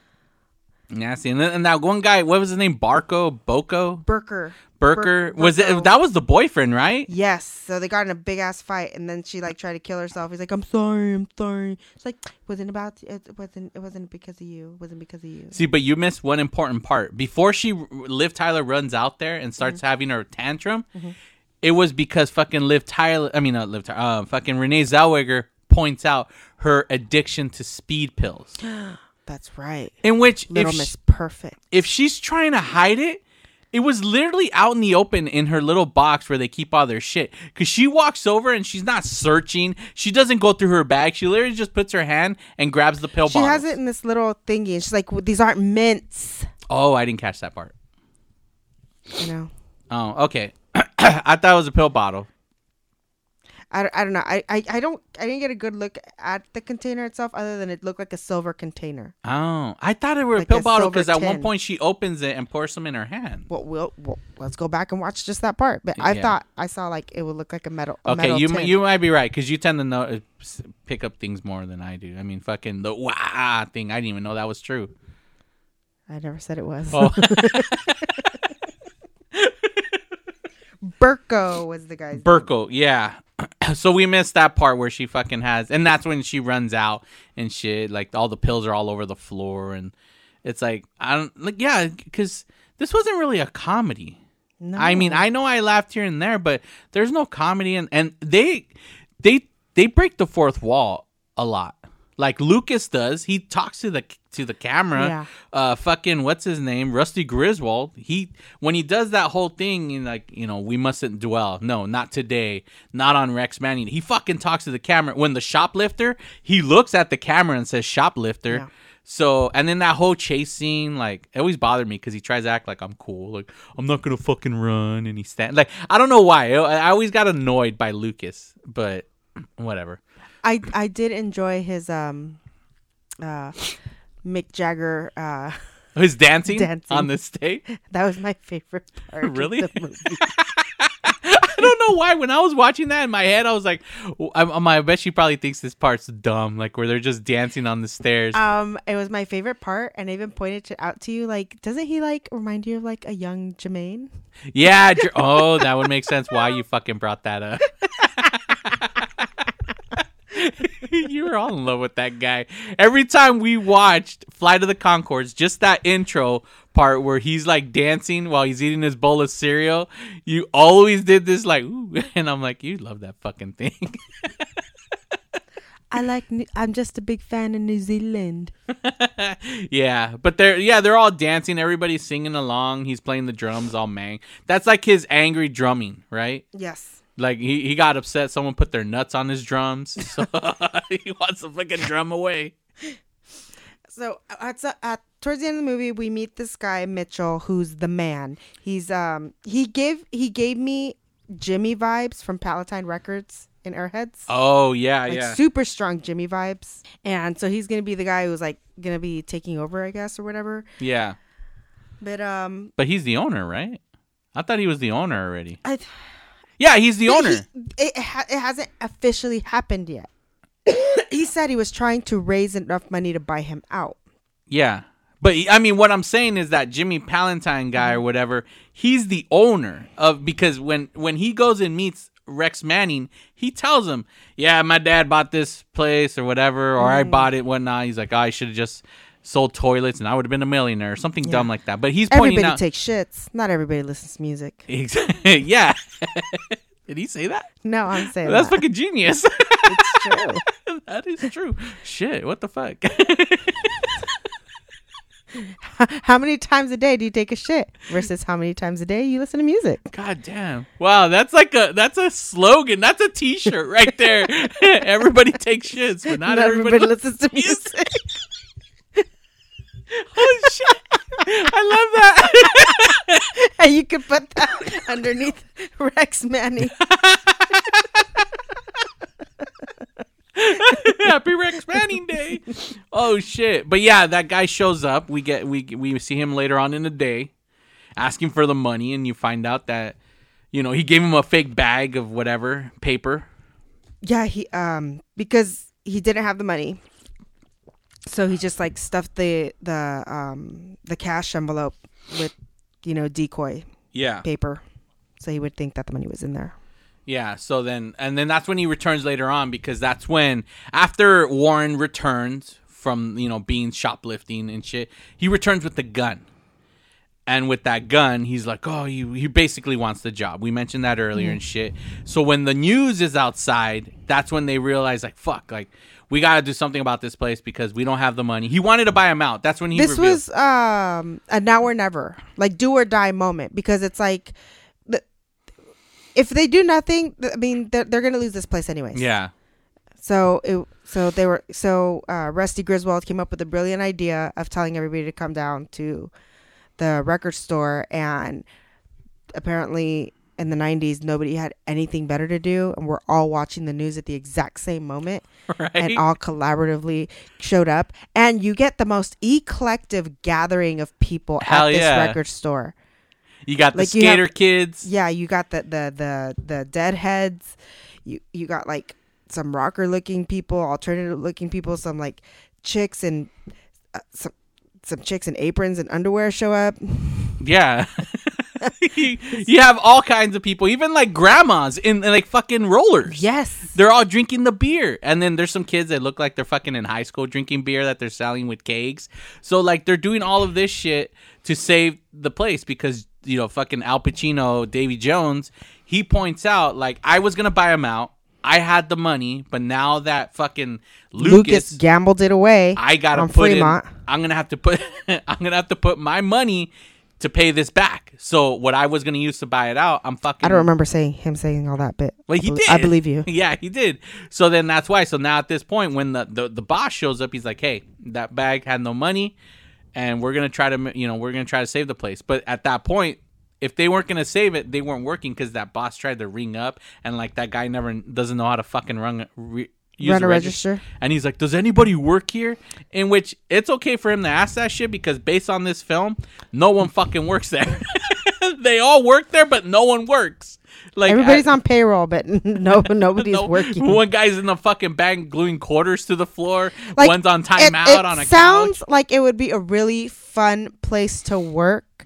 Nasty. And, then, and that one guy, what was his name? Barco? Boko? Burker. Burker? Bur- was Berko. it? That was the boyfriend, right? Yes. So they got in a big ass fight, and then she like tried to kill herself. He's like, "I'm sorry, I'm sorry." It's like, wasn't about it wasn't it wasn't because of you. It wasn't because of you. See, but you missed one important part. Before she, Liv Tyler runs out there and starts having her tantrum, it was because fucking Liv Tyler, I mean, not Liv Tyler, uh, fucking Renee Zellweger points out her addiction to speed pills. That's right. In which, Little if, Miss sh- Perfect. if she's trying to hide it, it was literally out in the open in her little box where they keep all their shit. Cause she walks over and she's not searching. She doesn't go through her bag. She literally just puts her hand and grabs the pill bottle. She bottle. has it in this little thingy, and she's like, "These aren't mints." Oh, I didn't catch that part. You know. Oh, okay. I thought it was a pill bottle. I, don't- I don't know. I, I, I don't I didn't get a good look at the container itself, other than it looked like a silver container. Oh, I thought it were a pill a bottle because at one point she opens it and pours some in her hand. Well, we'll, well let's go back and watch just that part. But I Yeah. thought I saw like it would look like a metal. A Okay, metal you mi- you might be right because you tend to know uh, pick up things more than I do. I mean, fucking the wah thing. I didn't even know that was true. I never said it was. Oh, Berko was the guy's name. Berko, yeah. so we missed that part where she fucking has, and that's when she runs out and shit. Like all the pills are all over the floor, and it's like I don't like yeah, because this wasn't really a comedy. No. I mean, I know I laughed here and there, but there's no comedy, and and they they they break the fourth wall a lot. Like Lucas does, he talks to the to the camera. Yeah. Uh, fucking what's his name, Rusty Griswold. He when he does that whole thing, like you know, we mustn't dwell. No, not today. Not on Rex Manning. He fucking talks to the camera. When the shoplifter, he looks at the camera and says shoplifter. Yeah. So and then that whole chase scene, like it always bothered me because he tries to act like I'm cool, like I'm not gonna fucking run, and he stand like I don't know why. I always got annoyed by Lucas, but whatever. I I did enjoy his um uh Mick Jagger uh His dancing, Dancing. on the stage. that was my favorite part Really? of the movie. I don't know why. When I was watching that in my head, I was like, I, I bet she probably thinks this part's dumb, like where they're just dancing on the stairs. um it was my favorite part and I even pointed it out to you like doesn't he like remind you of like a young Jemaine? yeah. Oh, that would make sense why you fucking brought that up. you were all in love with that guy. Every time we watched Flight of the Conchords, just that intro part where he's like dancing while he's eating his bowl of cereal, you always did this like, ooh, and I'm like, you love that fucking thing. I like New- I'm just a big fan of New Zealand. yeah, but they're yeah they're all dancing. Everybody's singing along. He's playing the drums all mang. That's like his angry drumming, right? Yes. Like he, he got upset. Someone put their nuts on his drums, so he wants to fucking drum away. So at, at towards the end of the movie, we meet this guy Mitchell, who's the man. He's um he gave he gave me Jimmy vibes from Palantine Records in Airheads. Oh yeah, like yeah, super strong Jimmy vibes. And so he's gonna be the guy who's like gonna be taking over, I guess, or whatever. yeah. But um, But he's the owner, right? I thought he was the owner already. I Yeah, he's the owner. he- it ha- it hasn't officially happened yet. he said he was trying to raise enough money to buy him out. Yeah. But I mean, what I'm saying is that Jimmy Palantine guy or whatever, he's the owner of because when when he goes and meets Rex Manning, he tells him, "Yeah, my dad bought this place or whatever, or I mm-hmm. bought it, whatnot." He's like, oh, "I should have just sold toilets and I would have been a millionaire," or something dumb like that. But he's pointing Everybody out, takes shits. Not everybody listens to music. Exactly. yeah. Did he say that? No, I'm saying That's that. fucking genius. it's true. that is true. Shit, what the fuck? How many times a day do you take a shit versus how many times a day you listen to music? God damn. Wow, that's like a that's a slogan. That's a t-shirt right there. everybody takes shits, but not, Not everybody, everybody listens to music. Oh shit. I love that. and you could put that underneath Rex Manning. Happy Rex Manning Day. Oh shit. But yeah, that guy shows up. We get we we see him later on in the day asking for the money and you find out that you know, he gave him a fake bag of whatever, paper. Yeah, he um because he didn't have the money. So he just like stuffed the the um the cash envelope with you know decoy Yeah. paper. So he would think that the money was in there. Yeah, so then and then that's when he returns later on because that's when after Warren returns from, you know, being shoplifting and shit, he returns with the gun. And with that gun, he's like, "Oh, he he basically wants the job." We mentioned that earlier and shit. So when the news is outside, that's when they realize like, "Fuck, like we got to do something about this place because we don't have the money." He wanted to buy him out. That's when he this revealed- was um a now or never like do or die moment because it's like the, if they do nothing i mean they're, they're gonna lose this place anyways Yeah. so it so they were so uh, rusty griswold came up with a brilliant idea of telling everybody to come down to the record store and apparently in the 90s nobody had anything better to do and we're all watching the news at the exact same moment Right. and all collaboratively showed up and you get the most eclectic gathering of people Hell at this yeah. record store you got the like, have- skater kids. yeah you got the the the the deadheads you you got like some rocker looking people alternative looking people some like chicks and uh, some some chicks in aprons and underwear show up Yeah. you have all kinds of people, even like grandmas in, in like fucking rollers. Yes. They're all drinking the beer. And then there's some kids that look like they're fucking in high school drinking beer that they're selling with kegs. So like they're doing all of this shit to save the place because, you know, fucking Al Pacino, Davy Jones, he points out like I was gonna buy him out. I had the money, but now that fucking Lucas, Lucas, gambled it away. I gotta put Fremont. in. I'm gonna have to put. I'm gonna have to put my money to pay this back. So what I was gonna use to buy it out, I'm fucking. I don't remember saying him saying all that, bit. Well, I he belie- did. I believe you. Yeah, he did. So then that's why. So now at this point, when the, the the boss shows up, he's like, "Hey, that bag had no money, and we're gonna try to, you know, we're gonna try to save the place." But at that point, if they weren't gonna save it, they weren't working because that boss tried to ring up, and like that guy never doesn't know how to fucking run. Re- use Run the a register. register. And he's like, "Does anybody work here?" In which it's okay for him to ask that shit because based on this film, no one fucking works there. they all work there, but no one works. Like Everybody's I- on payroll, but no, nobody's no, working. One guy's in the fucking bank gluing quarters to the floor. Like, one's on it- timeout it on a sounds couch. like it would be a really fun place to work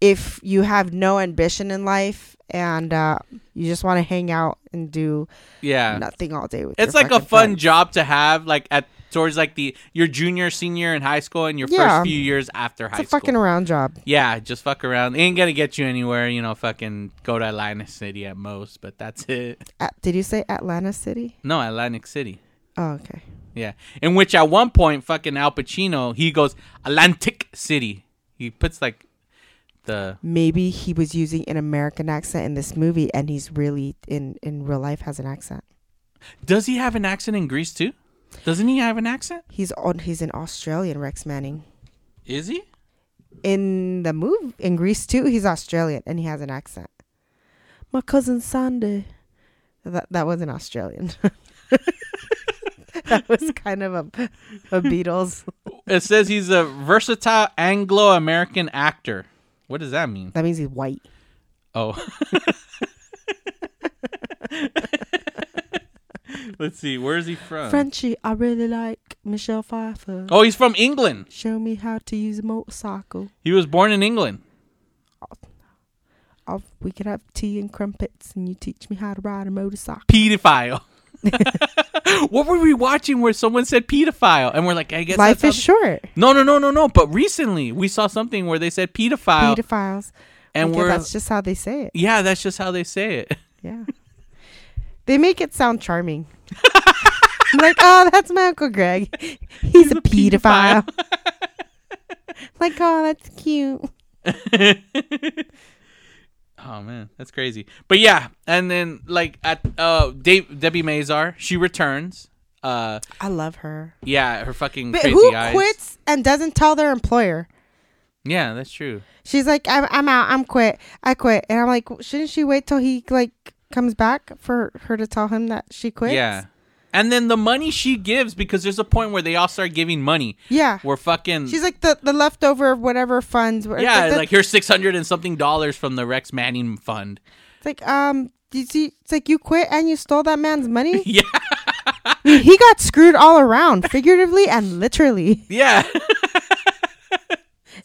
if you have no ambition in life and uh, you just want to hang out and do Yeah, nothing all day with. it's like a fun friends. job to have, like at towards like the your junior, senior in high school, and your Yeah. first few years after high school. It's a school. fucking around job. yeah, just fuck around. Ain't gonna get you anywhere. You know, fucking go to Atlantic City at most, but that's it. At, did you say Atlanta City? No, Atlantic City. Oh, okay. Yeah, in which at one point, fucking Al Pacino, he goes Atlantic City. He puts like the Maybe he was using an American accent in this movie, and he's really in in real life has an accent. Does he have an accent in Grease 2? Doesn't he have an accent? He's on. He's an Australian Rex Manning. Is he? in the move in Grease 2. He's Australian and he has an accent. My cousin Sandy. That that was an Australian. that was kind of a, a Beatles. It says he's a versatile Anglo-American actor. What does that mean? That means he's white. Oh. Let's see. Where is he from? Frenchie, I really like Michelle Pfeiffer. Oh, he's from England. Show me how to use a motorcycle. He was born in England. I'll, we could have tea and crumpets, and you teach me how to ride a motorcycle. Pedophile. what were we watching where someone said pedophile and we're like, I guess Life is short. No, no, no, no, no. But recently we saw something where they said pedophile, Pedophiles. and we're that's just how they say it. yeah, that's just how they say it. Yeah. they make it sound charming. I'm like, oh, that's my Uncle Greg. He's, a, pedophile. like, oh, that's cute. Oh man, that's crazy. But yeah, and then like at uh Dave, Debi Mazar, she returns. Uh I love her. yeah, her fucking But crazy who eyes. quits and doesn't tell their employer? Yeah, that's true. She's like, I'm, I'm out. I'm quit. I quit. And I'm like, shouldn't she wait till he like comes back for her to tell him that she quits? Yeah. And then the money she gives because there's a point where they all start giving money. Yeah. We're fucking She's like the, the leftover of whatever funds. were- Yeah, the- like here's six hundred and something dollars from the Rex Manning fund. it's like um, you see, it's like you quit and you stole that man's money. Yeah. He got screwed all around, figuratively and literally. Yeah.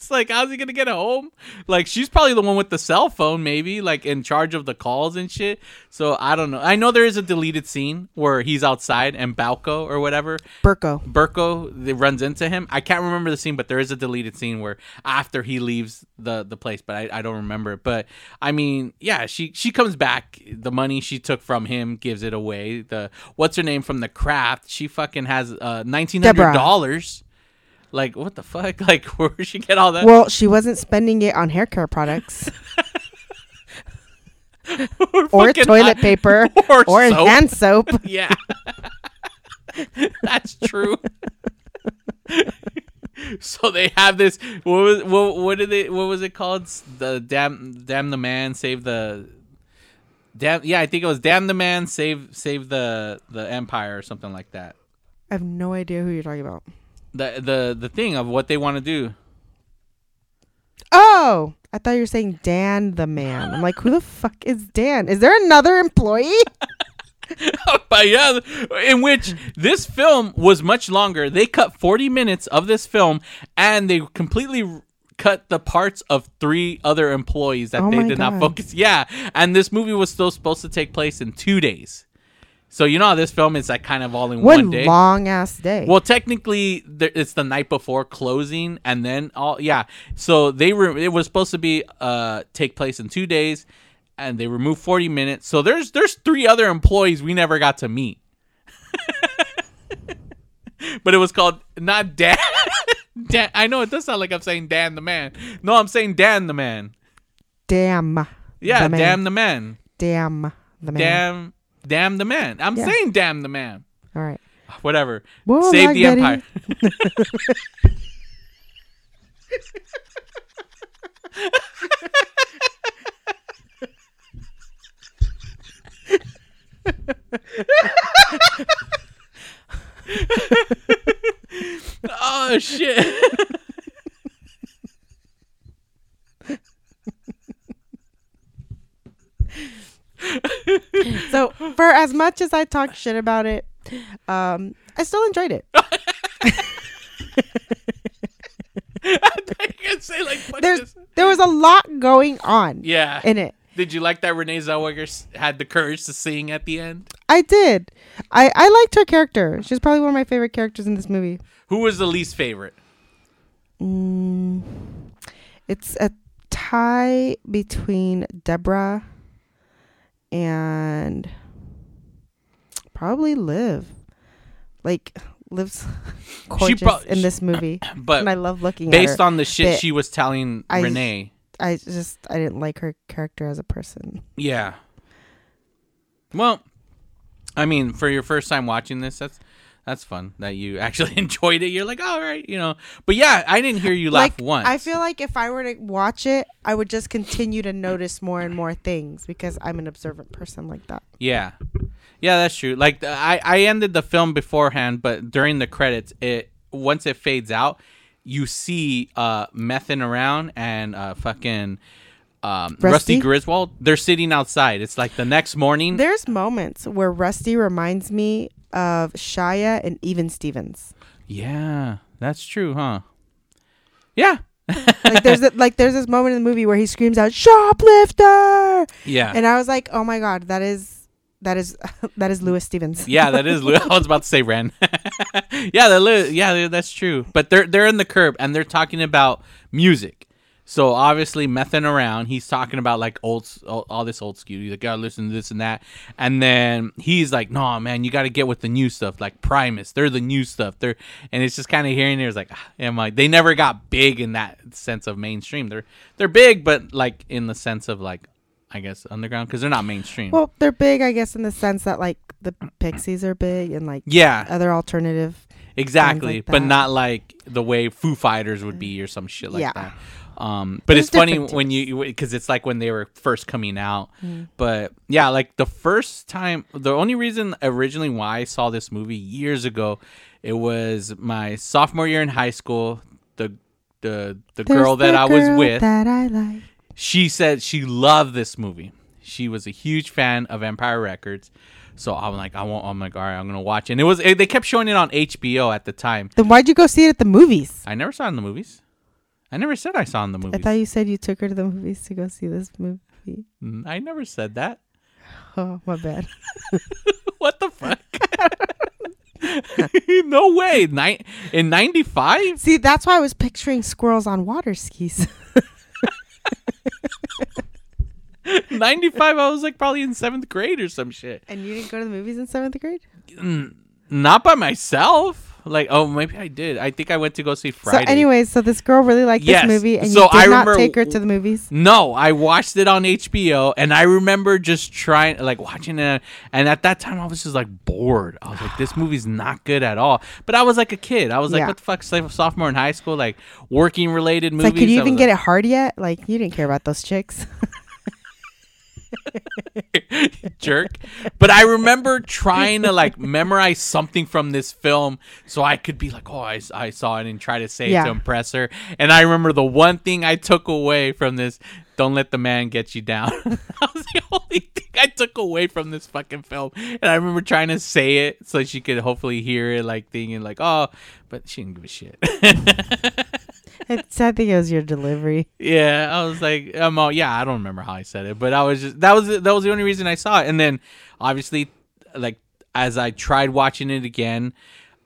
it's like, how's he gonna get home? Like, she's probably the one with the cell phone, maybe, like in charge of the calls and shit. So I don't know. I know there is a deleted scene where he's outside and Balco or whatever, Berko. Berko, runs into him. I can't remember the scene, but there is a deleted scene where after he leaves the the place, but I, I don't remember it. But I mean, yeah, she she comes back. The money she took from him gives it away. The what's her name from the craft? She fucking has uh nineteen hundred dollars. Like what the fuck? Like where did she get all that? Well, she wasn't spending it on hair care products or toilet paper or or, soap. hand soap. yeah, that's true. so they have this. What was what? What did they? What was it called? The damn damn the man save the. Damn yeah, I think it was damn the man save save the the empire or something like that. I have no idea who you're talking about. The the the thing of what they want to do. Oh, I thought you were saying Dan the man. I'm like, who the fuck is Dan? Is there another employee? but yeah, in which this film was much longer. They cut 40 minutes of this film and they completely cut the parts of three other employees that Oh they did not focus. Yeah, and this movie was still supposed to take place in two days. So you know how this film is like kind of all in one, One day. long ass day. Well, technically, there, it's the night before closing, and then all yeah. So they were it was supposed to be uh take place in two days, and they removed forty minutes. So there's there's three other employees we never got to meet. but it was called not Dan. Dan. I know it does sound like I'm saying Dan the man. No, I'm saying Dan the man. damn. Yeah, the man. damn the man. Damn the man. Damn, damn the man. I'm Yeah. saying damn the man. All right. Whatever. Well, Save like the Betty. empire. oh shit. So for as much as I talk shit about it, um, I still enjoyed it. Say like There's there was a lot going on Yeah. in it. Did you like that Renee Zellweger had the courage to sing at the end? I did. I I liked her character. She's probably one of my favorite characters in this movie. Who was the least favorite? Mm, it's a tie between Deborah and probably Liv. Like Liv's gorgeous in this movie, But and I love looking based at her. on the shit but she was telling I- Renee. I just I didn't like her character as a person. Yeah. Well, I mean, for your first time watching this, that's that's fun that you actually enjoyed it. You're like, all right, you know. But yeah, I didn't hear you laugh like once. I feel like if I were to watch it, I would just continue to notice more and more things because I'm an observant person like that. Yeah, yeah, that's true. Like I, I ended the film beforehand, but during the credits, it once it fades out, you see uh messing around and uh fucking um Rusty, Rusty? Griswold. They're sitting outside. It's like the next morning. There's moments where Rusty reminds me of Shia and even Stevens. yeah, that's true, huh? Yeah, Like there's a, like there's this moment in the movie where he screams out shoplifter, yeah. and I was like, oh my god, that is that is that is Louis Stevens. Yeah, that is. Louis. I was about to say Ren. yeah, that yeah, that's true. But they're they're in the curb and they're talking about music. So obviously, messing around, he's talking about like old, all, all this old school. You like, gotta listen to this and that. And then he's like, "No, man, you got to get with the new stuff, like Primus. They're the new stuff. They're." And it's just kind of hearing it. It's like, ah, am like they never got big in that sense of mainstream. They're they're big, but like in the sense of like, I guess underground because they're not mainstream. Well, they're big, I guess, in the sense that like the Pixies are big and like yeah, other alternative. Exactly, like but not like the way Foo Fighters would be or some shit like Yeah. that. Um, but There's it's funny when you because it's like when they were first coming out. Mm. But yeah, like the first time, the only reason originally why I saw this movie years ago, it was my sophomore year in high school. The the the There's girl that the I was with, that I like. she said she loved this movie. She was a huge fan of Empire Records. So I'm like, I want. I'm like, all right, I'm gonna watch it. And it was. It, They kept showing it on HBO at the time. Then why'd you go see it at the movies? I never saw it in the movies. I never said I saw in the movies. I thought you said you took her to the movies to go see this movie. Mm, I never said that. Oh, my bad. what the fuck? no way. Ni- in 95? See, that's why I was picturing squirrels on water skis. 95, I was like probably in seventh grade or some shit. and you didn't go to the movies in seventh grade? Not by myself. Like, oh, maybe I did. I think I went to go see Friday. So, anyways, so this girl really liked Yes. this movie, and So you did I not take her to the movies. No, I watched it on HBO, and I remember just trying, like, watching it. And at that time, I was just like bored. I was like, "This movie's not good at all." But I was like a kid. I was like, Yeah. "What the fuck?" Like, sophomore in high school, like working related movies. like, could you I even get it hard yet? Like, you didn't care about those chicks. jerk. But I remember trying to like memorize something from this film so I could be like, "Oh, I, I saw it," and try to say it to impress her. And I remember the one thing I took away from this. Don't let the man get you down. that was the only thing I took away from this fucking film. And I remember trying to say it so she could hopefully hear it, like thinking like, oh, but she didn't give a shit. It's, I think it was your delivery. Yeah, I was like, um, oh, yeah, I don't remember how I said it, but I was just that was that was the only reason I saw it. And then obviously, like as I tried watching it again,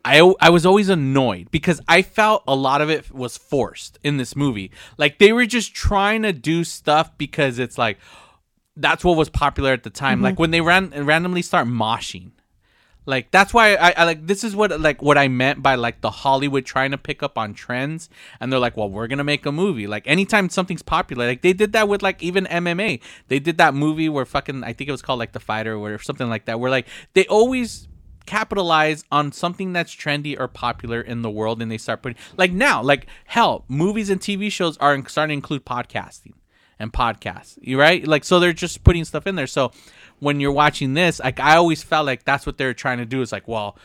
I I was always annoyed because I felt a lot of it was forced in this movie. Like they were just trying to do stuff because it's like that's what was popular at the time. Like when they ran randomly start moshing. Like that's why I, I like this is what like what I meant by like the Hollywood trying to pick up on trends and they're like, well, we're gonna make a movie. Like anytime something's popular, like they did that with like even MMA. They did that movie where fucking I think it was called like The Fighter or something like that. Where like they always capitalize on something that's trendy or popular in the world and they start putting like now like hell movies and tv shows are starting to include podcasting and podcasts you right like so they're just putting stuff in there so when you're watching this like i always felt like that's what they're trying to do is like well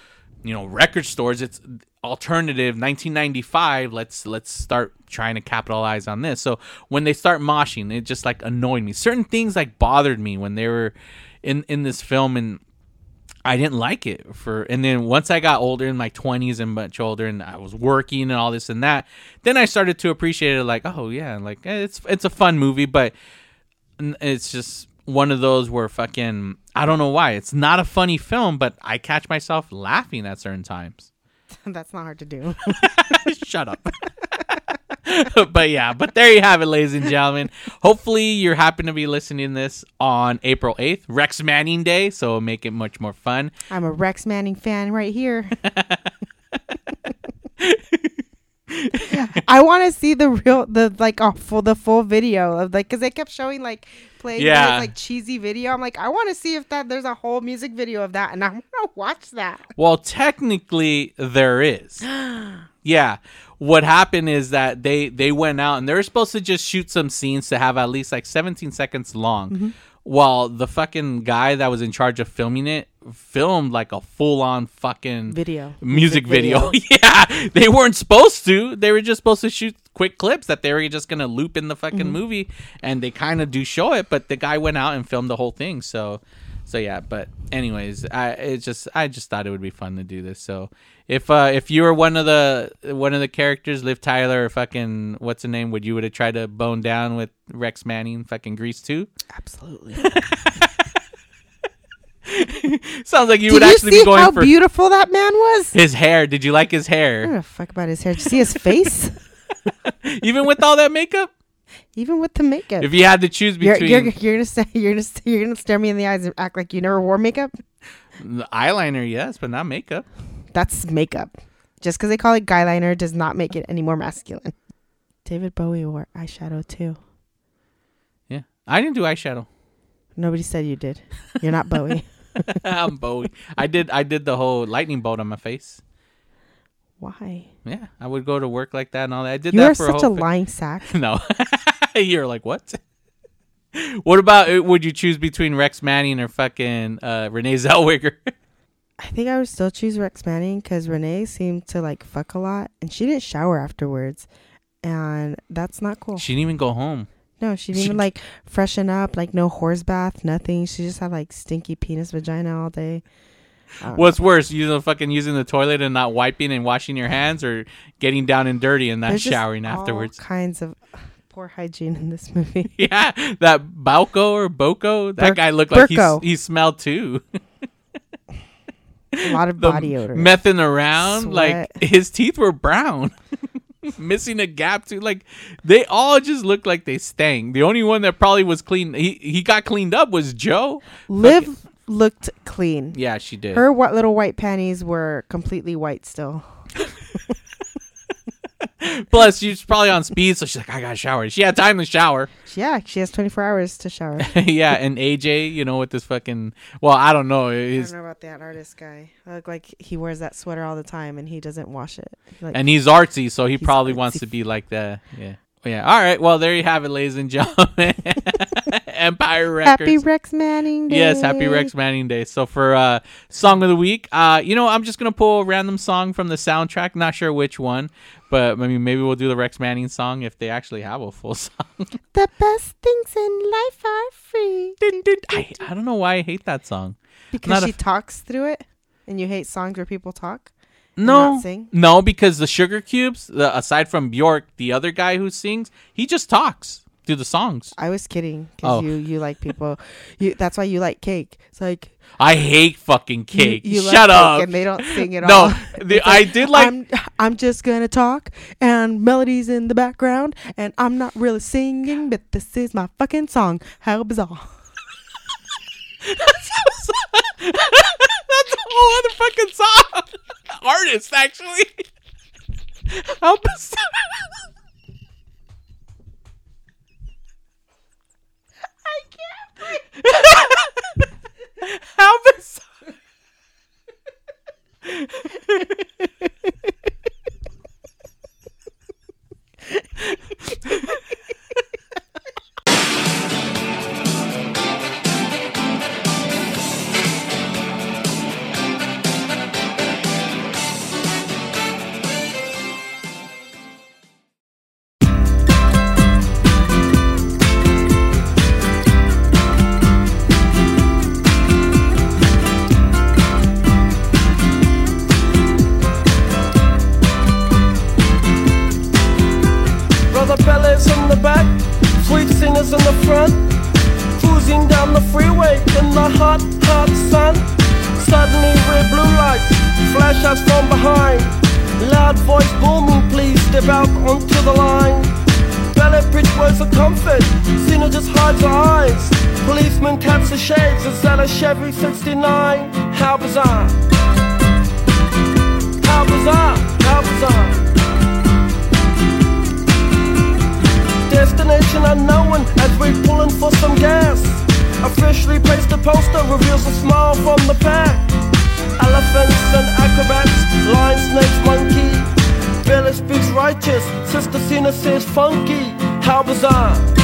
you know record stores it's alternative 1995 let's let's start trying to capitalize on this. So when they start moshing it just like annoyed me. Certain things like bothered me when they were in in this film and I didn't like it for and then once I got older in my 20s and much older and I was working and all this and that then I started to appreciate it like oh yeah like eh, it's it's a fun movie but it's just one of those where fucking I don't know why. It's not a funny film but I catch myself laughing at certain times. That's not hard to do. shut up. But yeah but there you have it ladies and gentlemen. Hopefully you're happen to be listening to this on April 8th Rex Manning Day so make it much more fun. I'm a Rex Manning fan right here. I want to see the real, the like, a full, the full video of like, because they kept showing like playing Yeah. like cheesy video. I'm like, I want to see if that there's a whole music video of that, and I want to watch that. Well, technically there is. yeah. What happened is that they they went out and they were supposed to just shoot some scenes to have at least like 17 seconds long. Mm-hmm. While the fucking guy that was in charge of filming it filmed like a full on fucking Video. music, Music video. yeah. They weren't supposed to. They were just supposed to shoot quick clips that they were just going to loop in the fucking movie and they kind of do show it, but the guy went out and filmed the whole thing. So so yeah, but anyways, I it just I just thought it would be fun to do this. So if uh if you were one of the one of the characters, Liv Tyler or fucking what's the name, would you would have tried to bone down with Rex Manning, fucking Grease 2? Absolutely. Sounds like you Did would you actually see be going how for beautiful that man was? his hair. Did you like his I don't hair? fuck about his hair. Did you see his face? Even with all that makeup? Even with the makeup. If you had to choose you're, between you're, you're gonna say you're gonna you're gonna stare me in the eyes and act like you never wore makeup. the eyeliner, yes, but not makeup. That's makeup. Just because they call it guyliner does not make it any more masculine. David Bowie wore eyeshadow too. Yeah. I didn't do eyeshadow. Nobody said you did. You're not Bowie. I'm Bowie. I did I did the whole lightning bolt on my face. Why? Yeah, I would go to work like that and all that. I did You that are for such a a lying sack. No. You're like, what? what about uh, would you choose between Rex Manning or fucking uh, Renee Zellweger? I think I would still choose Rex Manning because Renee seemed to like fuck a lot, and she didn't shower afterwards, and that's not cool. she didn't even go home. No, she didn't she- even like freshen up, like no horse bath, nothing. She just had like stinky penis vagina all day. Don't What's worse, you know, fucking using the toilet and not wiping and washing your hands, or getting down and dirty and not There's showering all afterwards? kinds of poor hygiene in this movie. Yeah, that Balco or Boko, that Bur- guy looked like he, he smelled too. a lot of The body odor. Messing around, like his teeth were brown, missing a gap too. Like they all just looked like they stank. The only one that probably was clean, he he got cleaned up was Joe. Liv looked clean. Yeah, she did. Her what little white panties were completely white still. Plus, she's probably on speed, so she's like, I gotta shower. She had time to shower. Yeah, she has 24 hours to shower. yeah, and AJ, you know, with this fucking well, I don't know. I don't know about that artist guy. I look like he wears that sweater all the time and he doesn't wash it. Like, and he's artsy, so he He's probably artsy. wants to be like that. Yeah. Yeah. All right. Well, there you have it, ladies and gentlemen. Empire Records. happy Rex Manning Day. Yes, happy Rex Manning Day. So for uh song of the week, uh you know, I'm just going to pull a random song from the soundtrack, not sure which one, but I mean maybe we'll do the Rex Manning song if they actually have a full song. The best things in life are free. I, I don't know why I hate that song. Because she f- talks through it and you hate songs where people talk. No, no, because the Sugarcubes, the, aside from Bjork, the other guy who sings, he just talks through the songs. I was kidding because Oh. you you like people. You that's why you like cake. It's like I hate fucking cake. You, like Shut cake up. and they don't sing at No, all. the- It's I did like- I'm I'm just gonna talk and melodies in the background and I'm not really singing, but this is my fucking song. How bizarre! That's a whole other fucking song. Artist, actually. Help us. How bizarre. Loud voice booming, please step out onto the line. Ballet bridge words of comfort, Cena just hides her eyes. Policeman taps the shades, is that a Chevy 69? How bizarre! How bizarre! How bizarre! Destination unknown as we're pulling for some gas. Officially placed a poster reveals a smile from the pack. Cena funky. How bizarre!